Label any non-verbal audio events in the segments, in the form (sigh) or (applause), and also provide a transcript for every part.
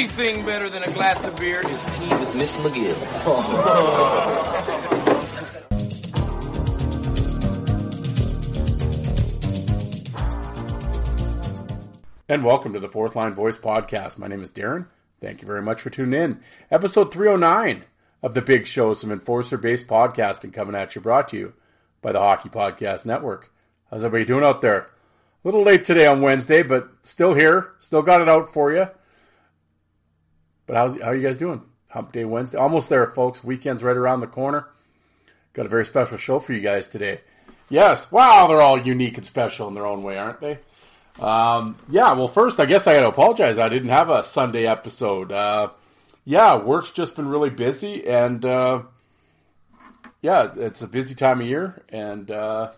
Only thing better than a glass of beer is tea with Miss McGill. And welcome to the Fourth Line Voice Podcast. My name is Darren. Thank you very much for tuning in. Episode 309 of the Big Show, some enforcer based podcasting coming at you, brought to you by the Hockey Podcast Network. How's everybody doing out there? A little late today on Wednesday, but still here. Still got it out for you. But how's, how are you guys doing? Hump Day Wednesday. Almost there, folks. Weekend's right around the corner. Got a very special show for you guys today. Yes, wow, they're all unique and special in their own way, aren't they? Um, yeah, well, first, I guess I got to apologize. I didn't have a Sunday episode. Uh, yeah, work's just been really busy, and uh, yeah, it's a busy time of year, and uh,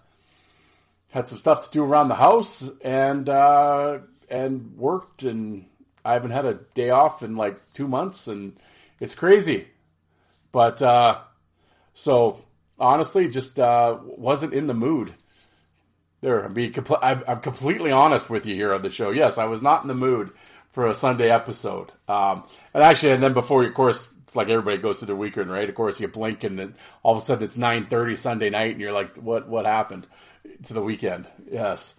had some stuff to do around the house, and uh, and worked, and I haven't had a day off in like two months, and it's crazy. But uh, so honestly, just uh, wasn't in the mood. There, I'm being compl- I'm, I'm completely honest with you here on the show. Yes, I was not in the mood for a Sunday episode. Um, and actually, and then before, of course, it's like everybody goes through their weekend, right? Of course, you blink and then all of a sudden it's 9:30 Sunday night, and you're like, "What? What happened to the weekend?" Yes,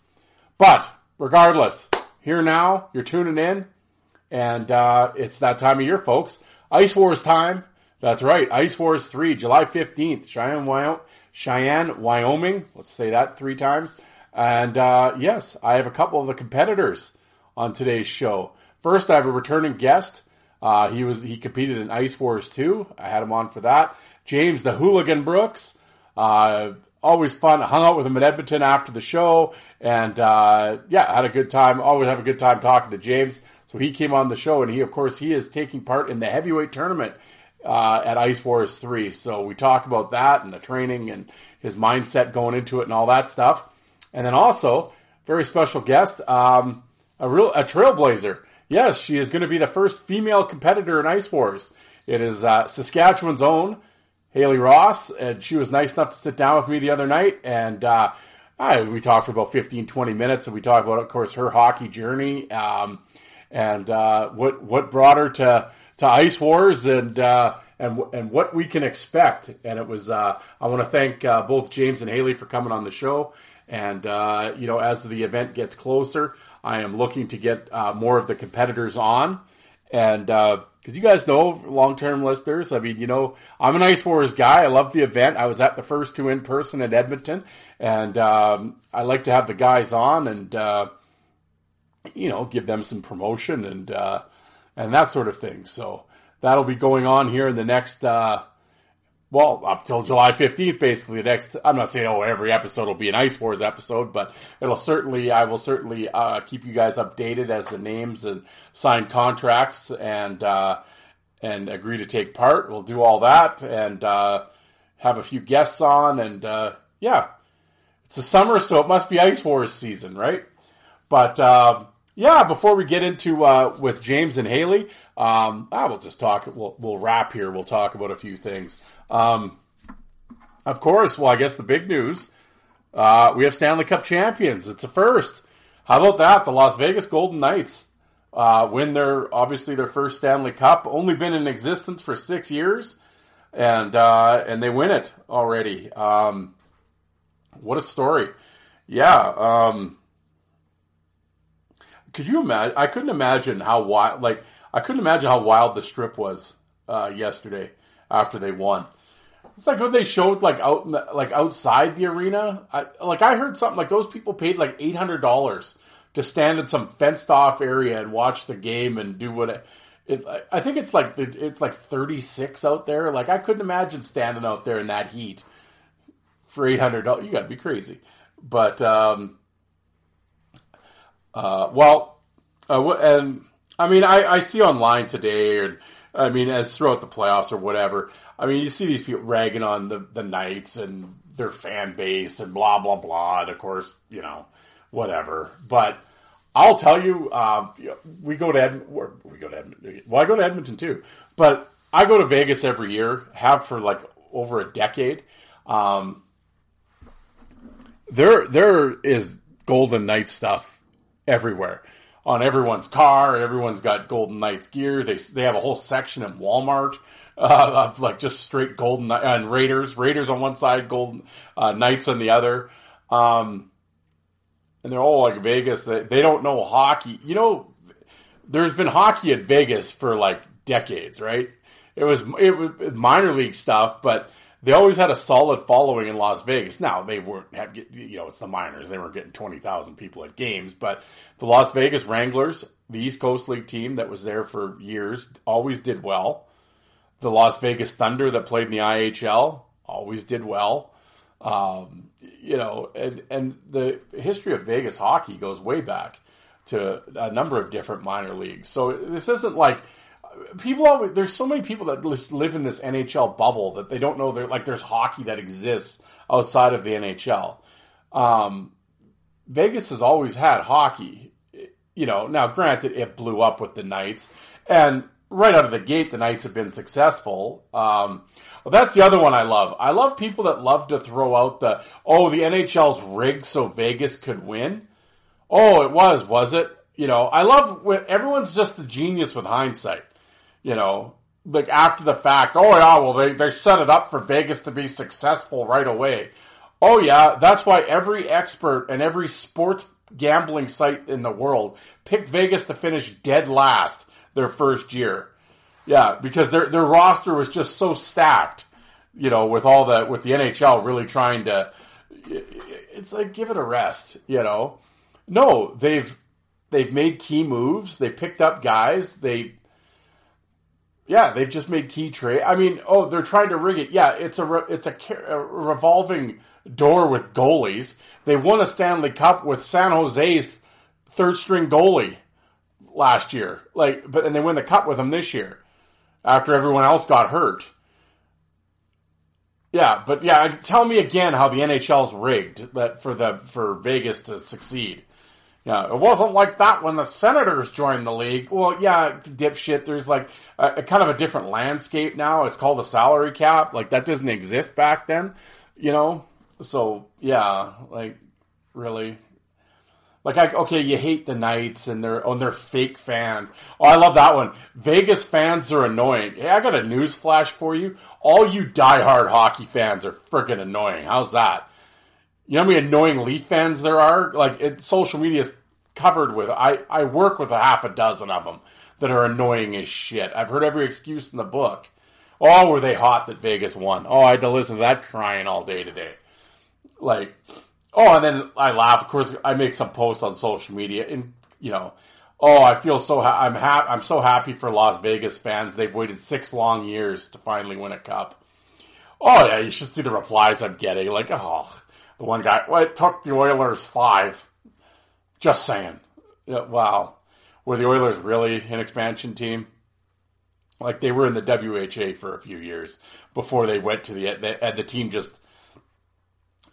but regardless, here now, you're tuning in, and uh, it's that time of year, folks. Ice Wars time. That's right, Ice Wars three, July 15th, Cheyenne, Wyoming. Cheyenne, Wyoming. Let's say that three times. And uh, yes, I have a couple of the competitors on today's show. First, I have a returning guest. Uh, he was he competed in Ice Wars 2. I had him on for that. James the Hooligan Brooks. Uh, always fun. I Hung out with him at Edmonton after the show, and uh, yeah, had a good time. Always have a good time talking to James. So he came on the show, and he, of course, he is taking part in the heavyweight tournament uh, at Ice Wars 3. So we talk about that and the training and his mindset going into it and all that stuff. And then also, very special guest, um, a real a trailblazer. Yes, she is going to be the first female competitor in Ice Wars. It is uh, Saskatchewan's own Hailey Ross, and she was nice enough to sit down with me the other night, and uh, I, we talked for about 15, 20 minutes, and we talked about, of course, her hockey journey um, and uh, what what brought her to to Ice Wars and. Uh, and, and what we can expect. And it was, uh, I want to thank uh, both James and Hailey for coming on the show. And, uh, you know, as the event gets closer, I am looking to get uh, more of the competitors on. And because you guys know, long term listeners, I mean, you know, I'm an Ice Wars guy. I love the event. I was at the first two in person at Edmonton. And um, I like to have the guys on and, uh, you know, give them some promotion and, uh, and that sort of thing. So that'll be going on here in the next, uh, well, up till July 15th, basically. The next, I'm not saying, oh, every episode will be an Ice Wars episode, but it'll certainly, I will certainly uh, keep you guys updated as the names and sign contracts and, uh, and agree to take part. We'll do all that and uh, have a few guests on. And uh, yeah, it's the summer, so it must be Ice Wars season, right? But uh, yeah, before we get into uh, with James and Hailey, um, I will just talk. We'll, we'll wrap here. We'll talk about a few things. Um, of course, well, I guess the big news uh, we have Stanley Cup champions. It's a first. How about that? The Las Vegas Golden Knights uh, win their obviously their first Stanley Cup. Only been in existence for six years, and uh, and they win it already. Um, what a story! Yeah. Um, could you imagine? I couldn't imagine how wild. Like I couldn't imagine how wild the strip was uh, yesterday after they won. It's like when they showed like out the, like outside the arena. I, like I heard something like those people paid like eight hundred dollars to stand in some fenced off area and watch the game and do what. It, it, I think it's like it's like thirty six out there. Like I couldn't imagine standing out there in that heat for eight hundred dollars. You got to be crazy. But um, uh, well, uh, and I mean I, I see online today, and I mean as throughout the playoffs or whatever I mean, you see these people ragging on the, the Knights and their fan base and blah, blah, blah. And of course, you know, whatever. But I'll tell you, uh, we go to Edmonton, we go to Edmonton. Well, I go to Edmonton too, but I go to Vegas every year, have for like over a decade. Um, there, there is Golden Knights stuff everywhere on everyone's car. Everyone's got Golden Knights gear. They, they have a whole section in Walmart uh, of like just straight golden and Raiders, Raiders on one side, golden uh, Knights on the other. Um, and they're all like Vegas. They, they don't know hockey. You know, there's been hockey at Vegas for like decades, right? It was it was minor league stuff, but they always had a solid following in Las Vegas. Now they weren't have you know it's the minors; they weren't getting twenty thousand people at games, but the Las Vegas Wranglers, the East Coast League team that was there for years, always did well the Las Vegas Thunder that played in the IHL always did well. Um, you know, and, and the history of Vegas hockey goes way back to a number of different minor leagues. So this isn't like people always, there's so many people that live in this NHL bubble that they don't know there like there's hockey that exists outside of the NHL. Um, Vegas has always had hockey. You know, now granted it blew up with the Knights and right out of the gate, the Knights have been successful. Um, well, that's the other one I love. I love people that love to throw out the, oh, the NHL's rigged so Vegas could win. Oh, it was, was it? You know, I love when everyone's just a genius with hindsight. You know, like after the fact, oh yeah, well they, they set it up for Vegas to be successful right away. Oh yeah, that's why every expert and every sports gambling site in the world picked Vegas to finish dead last their first year. Yeah, because their their roster was just so stacked, you know, with all the with the NHL really trying to it's like give it a rest, you know. No, they've they've made key moves, they picked up guys, they yeah, they've just made key trade. I mean, oh, they're trying to rig it. Yeah, it's a re- it's a, a revolving door with goalies. They won a Stanley Cup with San Jose's third string goalie last year. Like, but and they win the cup with them this year after everyone else got hurt. Yeah, but yeah, tell me again how the NHL's rigged that for the for Vegas to succeed. Yeah, it wasn't like that when the Senators joined the league. Well, yeah, dipshit. There's like a, a kind of a different landscape now. It's called a salary cap. Like that doesn't exist back then, you know. So yeah, like really, like, I, okay, you hate the Knights and they're on oh, their fake fans. Oh, I love that one. Vegas fans are annoying. Hey, I got a news flash for you. All you diehard hockey fans are freaking annoying. How's that? You know how many annoying Leaf fans there are? Like, it, social media is covered with. I I work with a half a dozen of them that are annoying as shit. I've heard every excuse in the book. Oh, were they hot that Vegas won? Oh, I had to listen to that crying all day today. Like, Oh, and then I laugh. Of course, I make some posts on social media, and you know, oh, I feel so. Ha- I'm happy. I'm so happy for Las Vegas fans. They've waited six long years to finally win a cup. Oh yeah, you should see the replies I'm getting. Like, oh, the one guy. Well, it took the Oilers five. Just saying. Yeah, wow, were the Oilers really an expansion team? Like they were in the WHA for a few years before they went to the and the team just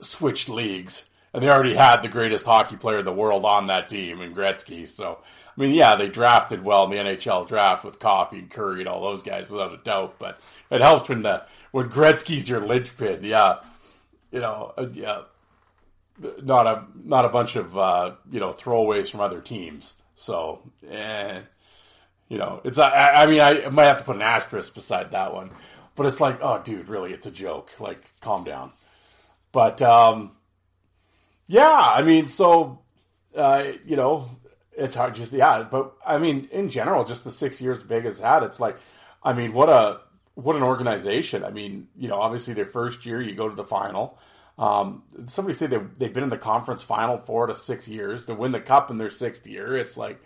switched leagues and they already had the greatest hockey player in the world on that team in Gretzky. So, I mean, yeah, they drafted well in the NHL draft with Coffey and Kurri and all those guys without a doubt. But it helps when the when Gretzky's your linchpin. Yeah, you know, uh, yeah, not a not a bunch of uh, you know throwaways from other teams. So, eh, you know, it's I, I mean, I might have to put an asterisk beside that one, but it's like, oh, dude, really, it's a joke. Like, calm down. But um, yeah, I mean, so uh, you know, it's hard. Just yeah, but I mean, in general, just the six years Vegas had, it's like, I mean, what a what an organization. I mean, you know, obviously their first year, you go to the final. Um, somebody said they've, they've been in the conference final four to six years to win the cup in their sixth year. It's like,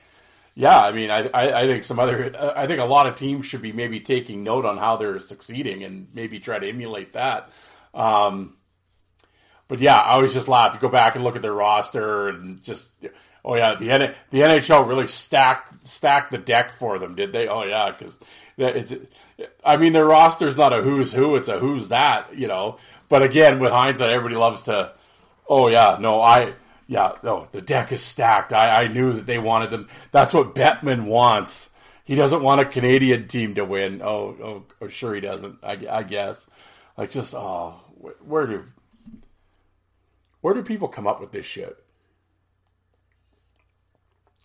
yeah, I mean, I, I, I, think some other, I think a lot of teams should be maybe taking note on how they're succeeding and maybe try to emulate that. Um, but yeah, I always just laugh. You go back and look at their roster and just, oh yeah, the N- the NHL really stacked stacked the deck for them, did they? Oh yeah, because it's, I mean, their roster is not a who's who; it's a who's that, you know. But again, with hindsight, everybody loves to. Oh yeah, no, I yeah, no, the deck is stacked. I, I knew that they wanted them. That's what Bettman wants. He doesn't want a Canadian team to win. Oh, oh, oh sure he doesn't. I, I guess. Like just oh, where do where do people come up with this shit?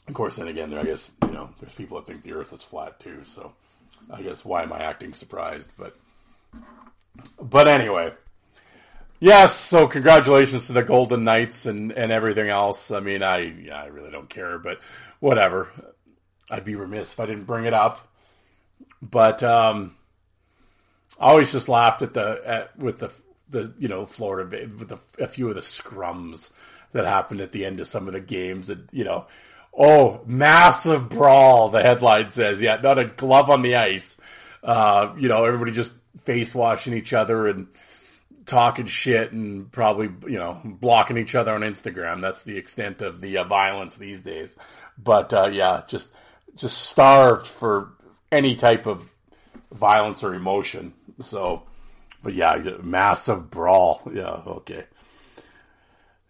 Of course, then again, there I guess you know, there's people that think the Earth is flat too. So, I guess why am I acting surprised? But, but anyway, Yes, so congratulations to the Golden Knights and, and everything else. I mean, I yeah, I really don't care, but whatever. I'd be remiss if I didn't bring it up. But um, I always just laughed at the at with the the you know Florida with the, a few of the scrums that happened at the end of some of the games, and you know, oh, massive brawl. The headline says, yeah, not a glove on the ice. Uh, you know, everybody just face washing each other and talking shit and probably you know blocking each other on Instagram. That's the extent of the uh, violence these days. But uh, yeah, just just starved for any type of violence or emotion. So, but yeah, massive brawl. Yeah, okay.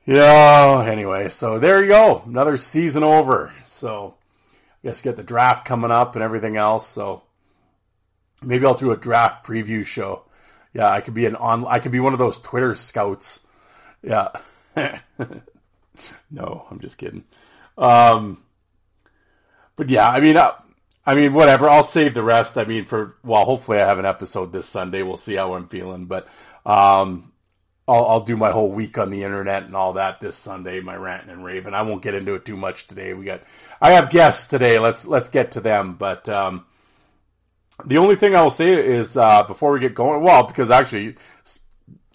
Yeah. Anyway, so there you go. Another season over. So, I guess get the draft coming up and everything else. So maybe I'll do a draft preview show yeah, I could be an on. I could be one of those Twitter scouts. Yeah. (laughs) no, I'm just kidding. Um, but yeah, I mean, uh, I mean, whatever. I'll save the rest. I mean, for well, hopefully I have an episode this Sunday. We'll see how I'm feeling, but um, I'll, I'll do my whole week on the internet and all that this Sunday. My ranting and raving. I won't get into it too much today. We got, I have guests today. Let's let's get to them, but um, the only thing I will say is uh, before we get going, well, because actually,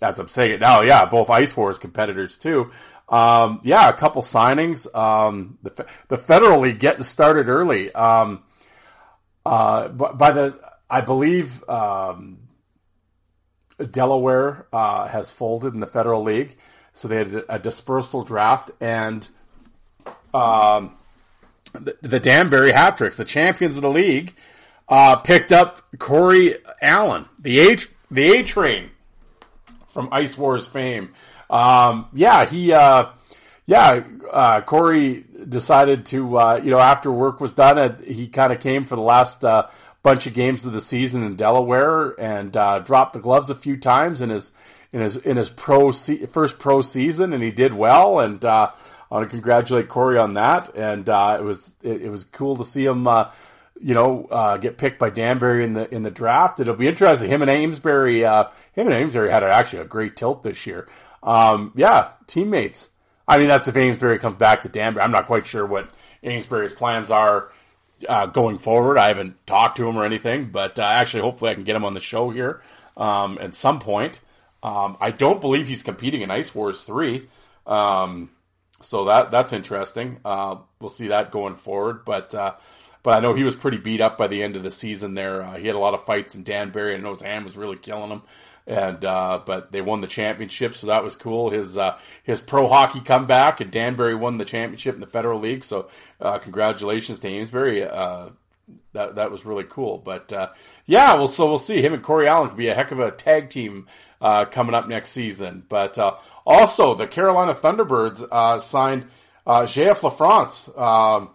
as I'm saying it now, yeah, both Ice Wars competitors too. Um, yeah, a couple signings. Um, the the Federal League getting started early. Um, uh, by the I believe um, Delaware uh, has folded in the Federal League, so they had a, dispersal draft and um, the, the Danbury Hat-Tricks, the champions of the league uh, picked up Corey Allen, the A the A Train from Ice Wars fame. Um, yeah, he uh, yeah uh, Corey decided to uh, you know after work was done, uh, he kind of came for the last uh, bunch of games of the season in Delaware and dropped the gloves a few times in his in his in his pro se- first pro season, and he did well and. I want to congratulate Corey on that, and it was it, it, was cool to see him you know, uh, get picked by Danbury in the in the draft. It'll be interesting. Him and Amesbury, uh, him and Amesbury had actually a great tilt this year. Um, yeah, teammates. I mean, that's if Amesbury comes back to Danbury. I'm not quite sure what Amesbury's plans are uh, going forward. I haven't talked to him or anything, but uh, actually, hopefully, I can get him on the show here um, at some point. Um, I don't believe he's competing in Ice Wars three, um, so that that's interesting. Uh, we'll see that going forward, but uh, but I know he was pretty beat up by the end of the season. There, uh, he had a lot of fights in Danbury. I know his hand was really killing him, and uh, but they won the championship, so that was cool. His uh, his pro hockey comeback, and Danbury won the championship in the Federal League. So uh, congratulations to Amesbury. Uh, that that was really cool. But uh, yeah, well, so we'll see. Him and Corey Allen could be a heck of a tag team coming up next season. But also, the Carolina Thunderbirds signed uh, JF LaFrance um,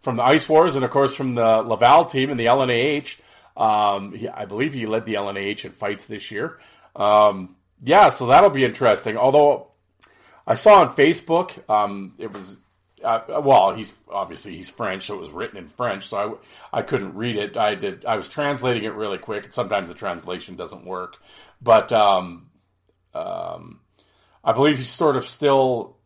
from the Ice Wars and, of course, from the Laval team and the LNAH. Um, he, I believe he led the LNAH in fights this year. Um, yeah, so that'll be interesting. Although I saw on Facebook, um, it was uh, well, he's obviously he's French, so it was written in French, so I, I couldn't read it. I did. I was translating it really quick, sometimes the translation doesn't work. But um, um, I believe he's sort of still.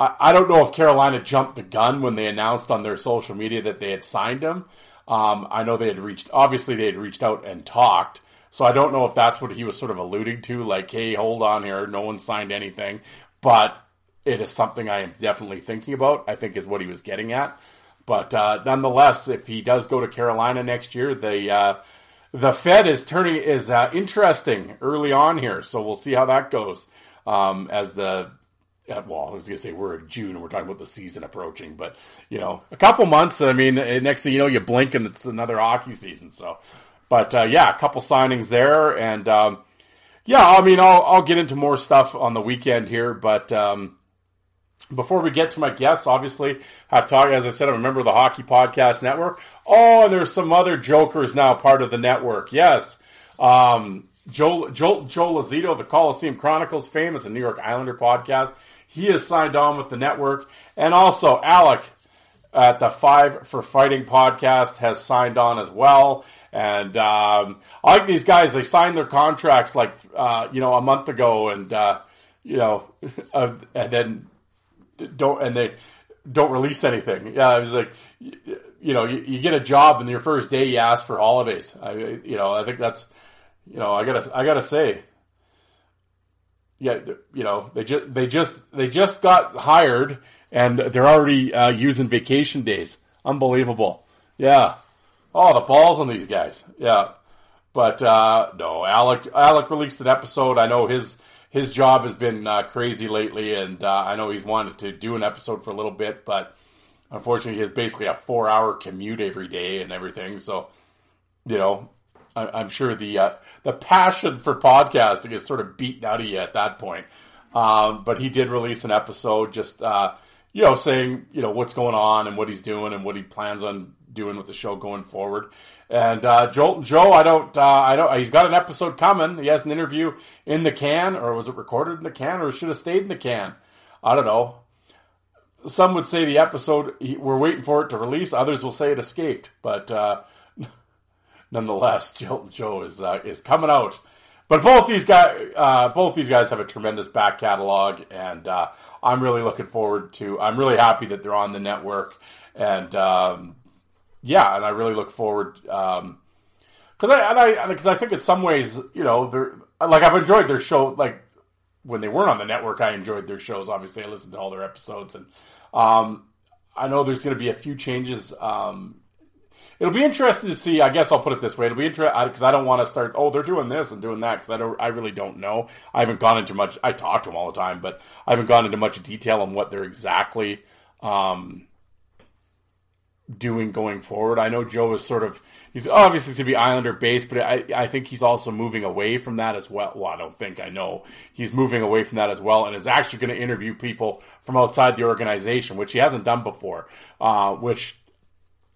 I, I don't know if Carolina jumped the gun when they announced on their social media that they had signed him. Um, I know they had reached. Obviously, they had reached out and talked. So I don't know if that's what he was sort of alluding to, like, "Hey, hold on here, no one signed anything." But it is something I am definitely thinking about. I think is what he was getting at. But uh, nonetheless, if he does go to Carolina next year, the uh, the Fed is turning is uh, interesting early on here. So we'll see how that goes um, as the well, I was going to say we're in June and we're talking about the season approaching, but you know, a couple months. I mean, eh, next thing you know, you blink and it's another hockey season. So, but uh, yeah, a couple signings there, and um, yeah, I mean, I'll I'll get into more stuff on the weekend here, but um, before we get to my guests, obviously, I've talked, as I said, I'm a member of the Hockey Podcast Network. Oh, and there's some other jokers now part of the network. Yes. Um, Joe, Joe, Joe Lazito, the Coliseum Chronicles fame, it's a New York Islander podcast. He has signed on with the network. And also, Alec at the Five for Fighting podcast has signed on as well. And um, I like these guys. They signed their contracts like, uh, you know, a month ago. And, uh, you know, (laughs) uh, and then don't and they don't release anything. Yeah, I was like, you know, you, you, get a job and your first day you ask for holidays. I, you know, I think that's, you know, I gotta, I gotta say, yeah, you know, they just, they just, they just got hired and they're already uh, using vacation days. Unbelievable. Yeah. Oh, the balls on these guys. Yeah. But uh, no, Alec, Alec released an episode. I know his his job has been uh, crazy lately, and uh, I know he's wanted to do an episode for a little bit, but unfortunately, he has basically a four-hour commute every day and everything. So, you know, I, am sure the uh, the passion for podcasting is sort of beaten out of you at that point. Um, but he did release an episode, just uh, you know, saying you know what's going on and what he's doing and what he plans on doing with the show going forward. And uh, Joe, Joe, I don't, uh, I don't. He's got an episode coming. He has an interview in the can, or was it recorded in the can, or should have stayed in the can? I don't know. Some would say the episode we're waiting for it to release. Others will say it escaped. But uh, nonetheless, (laughs) Joe, Joe is uh, is coming out. But both these guys, uh, both these guys have a tremendous back catalog, and uh, I'm really looking forward to. I'm really happy that they're on the network, and um, yeah, and I really look forward because um, I and I because I think in some ways you know they're like I've enjoyed their show like when they weren't on the network I enjoyed their shows obviously I listened to all their episodes and um, I know there's going to be a few changes. Um, it'll be interesting to see. I guess I'll put it this way: it'll be interesting because I don't want to start. Oh, they're doing this and doing that because I don't. I really don't know. I haven't gone into much. I talk to them all the time, but I haven't gone into much detail on what they're exactly um, doing going forward. I know Joe is sort of he's obviously to be Islander based, but I I think he's also moving away from that as well. Well, I don't think I know he's moving away from that as well, and is actually going to interview people from outside the organization, which he hasn't done before. Uh, which,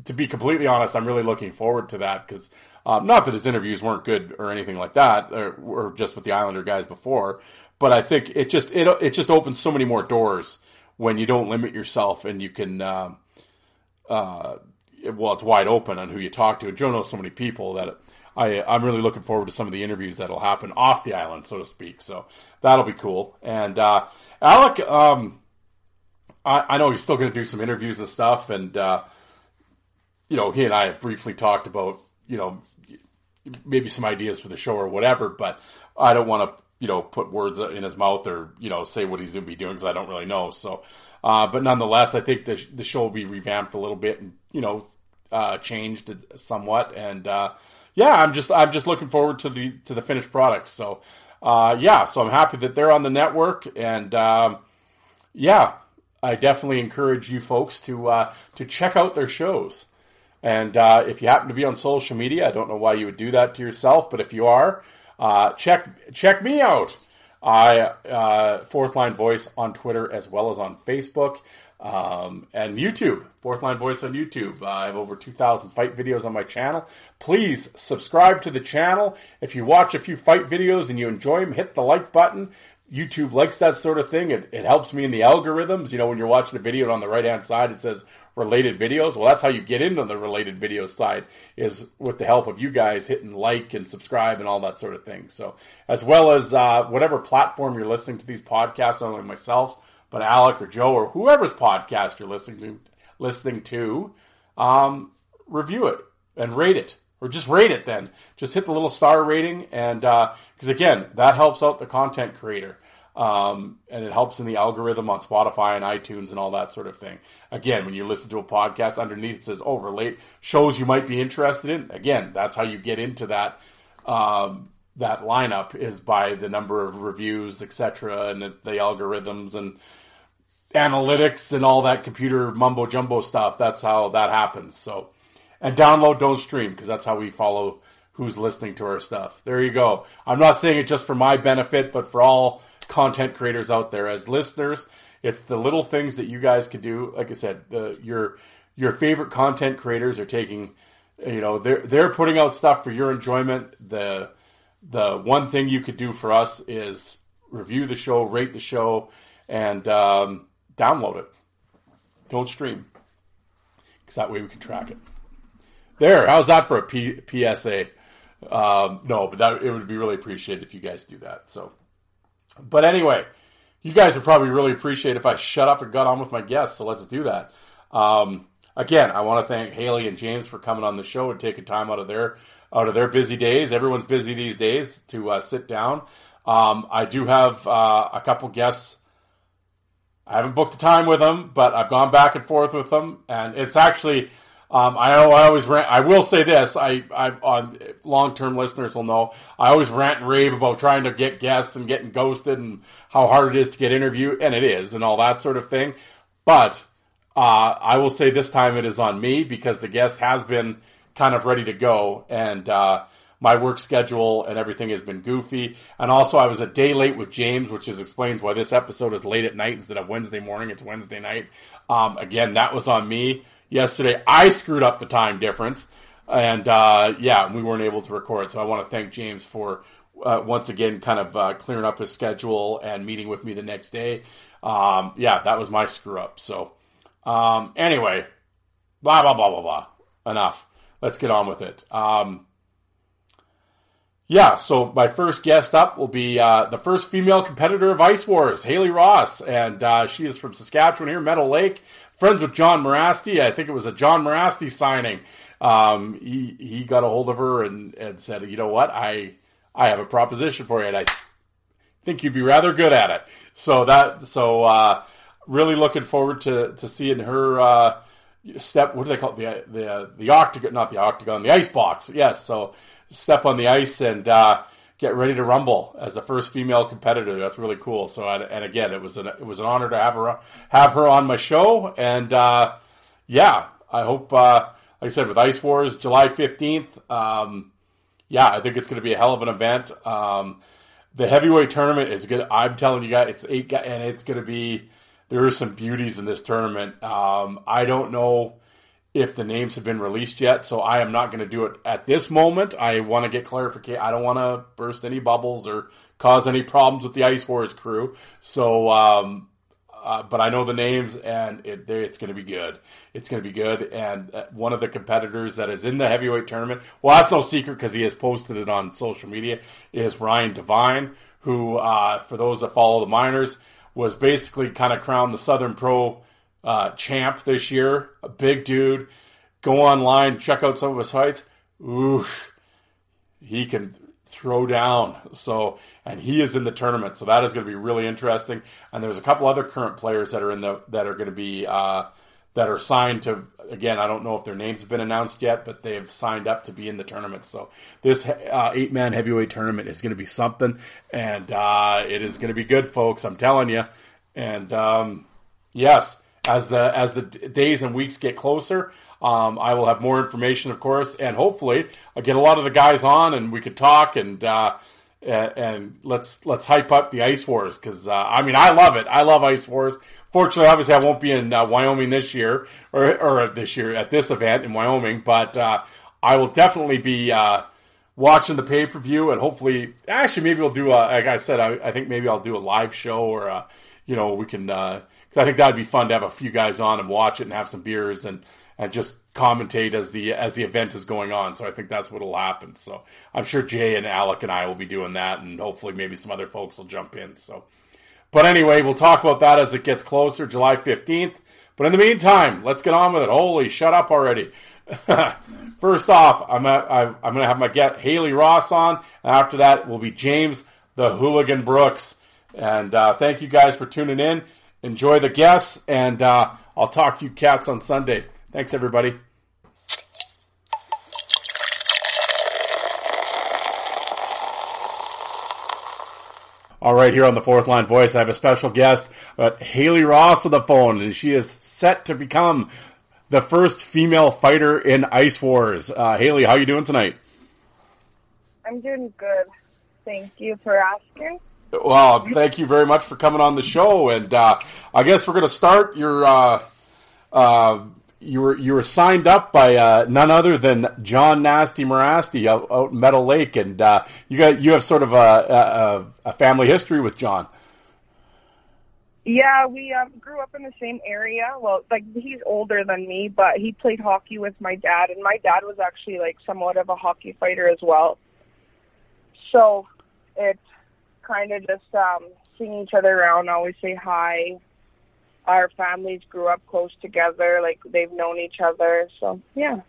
to be completely honest, I'm really looking forward to that because. Um, not that his interviews weren't good or anything like that, or, or just with the Islander guys before, but I think it just it it just opens so many more doors when you don't limit yourself and you can um, uh, well, it's wide open on who you talk to. Joe knows so many people that I, I'm really looking forward to some of the interviews that'll happen off the island, so to speak. So that'll be cool. And uh, Alec, um, I, I, know he's still going to do some interviews and stuff, and uh, you know, he and I have briefly talked about you know maybe some ideas for the show or whatever, but I don't want to you know put words in his mouth or you know say what he's going to be doing because I don't really know. So uh, but nonetheless, I think the the show will be revamped a little bit and you know uh, changed somewhat. And uh, yeah, I'm just I'm just looking forward to the to the finished products. So uh, yeah, so I'm happy that they're on the network. And um, yeah, I definitely encourage you folks to uh, to check out their shows. And uh, if you happen to be on social media, I don't know why you would do that to yourself, but if you are, Uh, check check me out. I uh, Fourth Line Voice on Twitter as well as on Facebook um, and YouTube. Fourth Line Voice on YouTube. Uh, I have over 2,000 fight videos on my channel. Please subscribe to the channel. If you watch a few fight videos and you enjoy them, hit the like button. YouTube likes that sort of thing. It, it helps me in the algorithms. You know, when you're watching a video and on the right hand side it says related videos. Well, that's how you get into the related videos side is with the help of you guys hitting like and subscribe and all that sort of thing. So as well as, uh, whatever platform you're listening to these podcasts, not only myself, but Alec or Joe or whoever's podcast you're listening to, listening to, um, review it and rate it or just rate it then. Just hit the little star rating and, because uh, again, that helps out the content creator. Um, and it helps in the algorithm on Spotify and iTunes and all that sort of thing. Again, when you listen to a podcast, underneath it says, "Oh, relate shows you might be interested in." Again, that's how you get into that um, that lineup is by the number of reviews, etc., and the, the algorithms and analytics and all that computer mumbo jumbo stuff. That's how that happens. So, and download, don't stream, because that's how we follow who's listening to our stuff. There you go. I'm not saying it just for my benefit, but for all content creators out there as listeners. It's the little things that you guys can do. Like I said, the, your your favorite content creators are taking, you know, they're they're putting out stuff for your enjoyment. The the one thing you could do for us is review the show, rate the show, and um, download it. Don't stream, because that way we can track it. There, how's that for a P- PSA? Um, no, but that, it would be really appreciated if you guys do that. So. But anyway, you guys would probably really appreciate if I shut up and got on with my guests. So let's do that. Um, again, I want to thank Hailey and James for coming on the show and taking time out of their out of their busy days. Everyone's busy these days to uh, sit down. Um, I do have uh, a couple guests. I haven't booked the time with them, but I've gone back and forth with them, and it's actually um, I I always rant. I will say this: I, I on long-term listeners will know I always rant and rave about trying to get guests and getting ghosted and how hard it is to get interviewed, and it is, and all that sort of thing. But uh, I will say this time it is on me because the guest has been kind of ready to go, and uh, my work schedule and everything has been goofy. And also, I was a day late with James, which is explains why this episode is late at night instead of Wednesday morning. It's Wednesday night. Um, again, that was on me yesterday. I screwed up the time difference, and uh, yeah, we weren't able to record. So I want to thank James for uh, once again kind of uh, clearing up his schedule and meeting with me the next day. Um, yeah, that was my screw up. So um, anyway, blah blah blah blah blah. Enough. Let's get on with it. Um, yeah, so my first guest up will be uh, the first female competitor of Ice Wars, Hailey Ross, and uh, she is from Saskatchewan here, Meadow Lake friends with John Mirasty. I think it was a John Mirasty signing. Um, he he got a hold of her and, and said, you know what, I I have a proposition for you, and I think you'd be rather good at it. So that so uh, really looking forward to to seeing her uh, step. What do they call it? The the the octagon, not the octagon, the ice box. Yes, so step on the ice and. Uh, get ready to rumble as the first female competitor. That's really cool. So, and again, it was an it was an honor to have her have her on my show. And uh, yeah, I hope, uh, like I said, with Ice Wars, July fifteenth. Um, yeah, I think it's going to be a hell of an event. Um, the heavyweight tournament is good. I'm telling you guys, it's eight guys, and it's going to be. There are some beauties in this tournament. Um, I don't know if the names have been released yet. So I am not going to do it at this moment. I want to get clarification. I don't want to burst any bubbles or cause any problems with the Ice Wars crew. So, um, uh, but I know the names and it, it's going to be good. It's going to be good. And uh, one of the competitors that is in the heavyweight tournament, well, that's no secret because he has posted it on social media, is Ryan Devine, who, uh, for those that follow the minors, was basically kind of crowned the Southern Pro uh, champ this year, a big dude. Go online, check out some of his fights. Ooh, he can throw down. So, and he is in the tournament, so that is going to be really interesting. And there's a couple other current players that are in the that are going to be uh, that are signed to. Again, I don't know if their names have been announced yet, but they've signed up to be in the tournament. So this uh, eight man heavyweight tournament is going to be something, and uh, it is going to be good, folks. I'm telling you. And um, yes, as the as the days and weeks get closer. Um, I will have more information, of course, and hopefully I'll get a lot of the guys on and we could talk and uh, and, let's let's hype up the Ice Wars because uh, I mean I love it. I love Ice Wars. Fortunately, obviously, I won't be in uh, Wyoming this year or or this year at this event in Wyoming, but uh, I will definitely be uh, watching the pay per view and hopefully, actually, maybe we'll do a like I said, I, I think maybe I'll do a live show or a, you know we can. Uh, cause I think that'd be fun to have a few guys on and watch it and have some beers and and just commentate as the as the event is going on. So I think that's what'll happen. So I'm sure Jay and Alec and I will be doing that, and hopefully maybe some other folks will jump in. So, but anyway, we'll talk about that as it gets closer, July 15th. But in the meantime, let's get on with it. Holy, shut up already. (laughs) First off, I'm a, I'm going to have my get Hailey Ross on. And After that will be James the Hooligan Brooks. And uh, thank you guys for tuning in. Enjoy the guests, and uh, I'll talk to you cats on Sunday. Thanks, everybody. All right, here on the fourth line voice, I have a special guest, but Hailey Ross on the phone, and she is set to become the first female fighter in Ice Wars. Uh, Hailey, how are you doing tonight? I'm doing good. Thank you for asking. Well, thank you very much for coming on the show, and uh, I guess we're going to start your uh, uh, you were you were signed up by uh, none other than John Nasty Mirasty out, out in Meadow Lake, and uh, you got you have sort of a, a, a family history with John. Yeah, we um, grew up in the same area. Well, like he's older than me, but he played hockey with my dad, and my dad was actually like somewhat of a hockey fighter as well. So it kind of just um, seeing each other around, always say hi, our families grew up close together, like they've known each other. So yeah.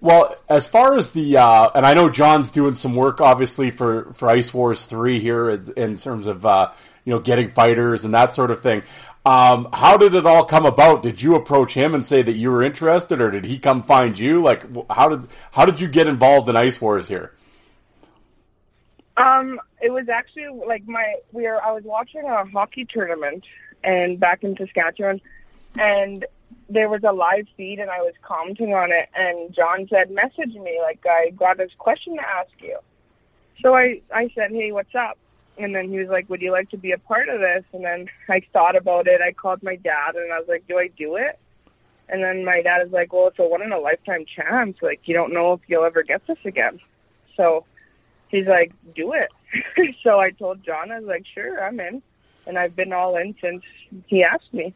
Well, as far as the, uh, and I know John's doing some work, obviously for for Ice Wars three here in, in terms of uh, you know getting fighters and that sort of thing. Um, how did it all come about? Did you approach him and say that you were interested, or did he come find you? Like, how did how did you get involved in Ice Wars here? Um, it was actually like my we were I was watching a hockey tournament and back in Saskatchewan, and there was a live feed, and I was commenting on it, and John said, "Message me, like I got this question to ask you." So I I said, "Hey, what's up?" And then he was like, "Would you like to be a part of this?" And then I thought about it. I called my dad, and I was like, "Do I do it?" And then my dad is like, "Well, it's a one in a lifetime chance. Like you don't know if you'll ever get this again." So he's like, "Do it." (laughs) so I told John, I was like, "Sure, I'm in." and I've been all in since he asked me.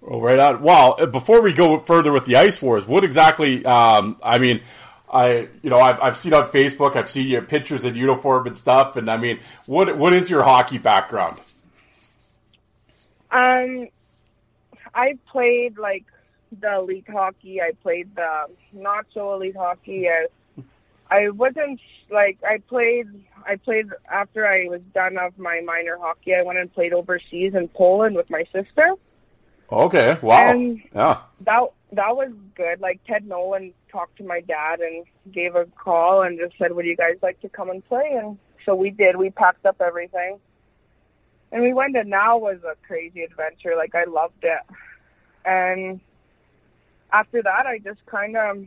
Well, right on. Well, uh, before we go further with the ice wars, what exactly? Um, I mean, I you know I've I've seen on Facebook, I've seen your pictures in uniform and stuff, and I mean, what what is your hockey background? Um, I played like the elite hockey. I played the not so elite hockey. I, I wasn't like I played I played after I was done of my minor hockey. I went and played overseas in Poland with my sister. Okay, wow, And yeah, that that was good. Like Ted Nolan talked to my dad and gave a call and just said, "Would you guys like to come and play?" And so we did. We packed up everything, and we went. And now was a crazy adventure. Like I loved it. And after that, I just kind of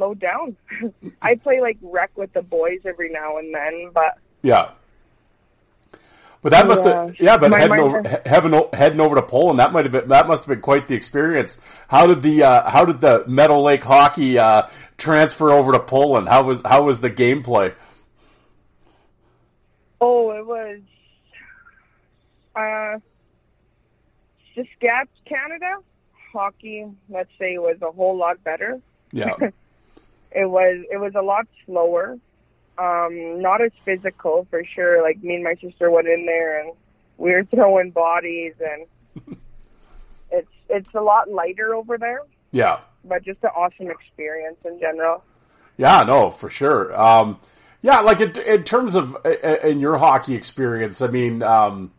slowed down. (laughs) I play like rec with the boys every now and then, but yeah. But that must Yeah. have, yeah. But My heading over, he- heading, heading over to Poland, that might have been, that must have been quite the experience. How did the, uh, how did the Meadow Lake hockey uh, transfer over to Poland? How was, how was the gameplay? oh, it was uh, Saskatchewan, Canada hockey. Let's say was a whole lot better. Yeah, (laughs) it was it was a lot slower um not as physical for sure like me and my sister went in there and we were throwing bodies and (laughs) it's it's a lot lighter over there yeah. but just an awesome experience in general Yeah, no, for sure. Um, yeah, like in, in terms of in your hockey experience, I mean, um,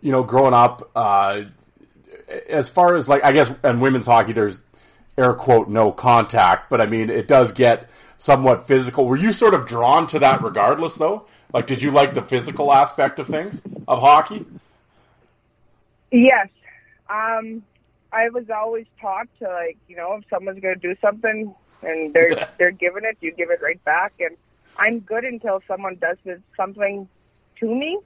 you know, growing up, uh, as far as like I guess in women's hockey, there's air quote no contact, but I mean it does get somewhat physical. Were you sort of drawn to that regardless, though? Like, did you like the physical aspect of things of hockey? yes um i was always taught to like you know if someone's going to do something and they're (laughs) they're giving it you give it right back and I'm good until someone does something to me.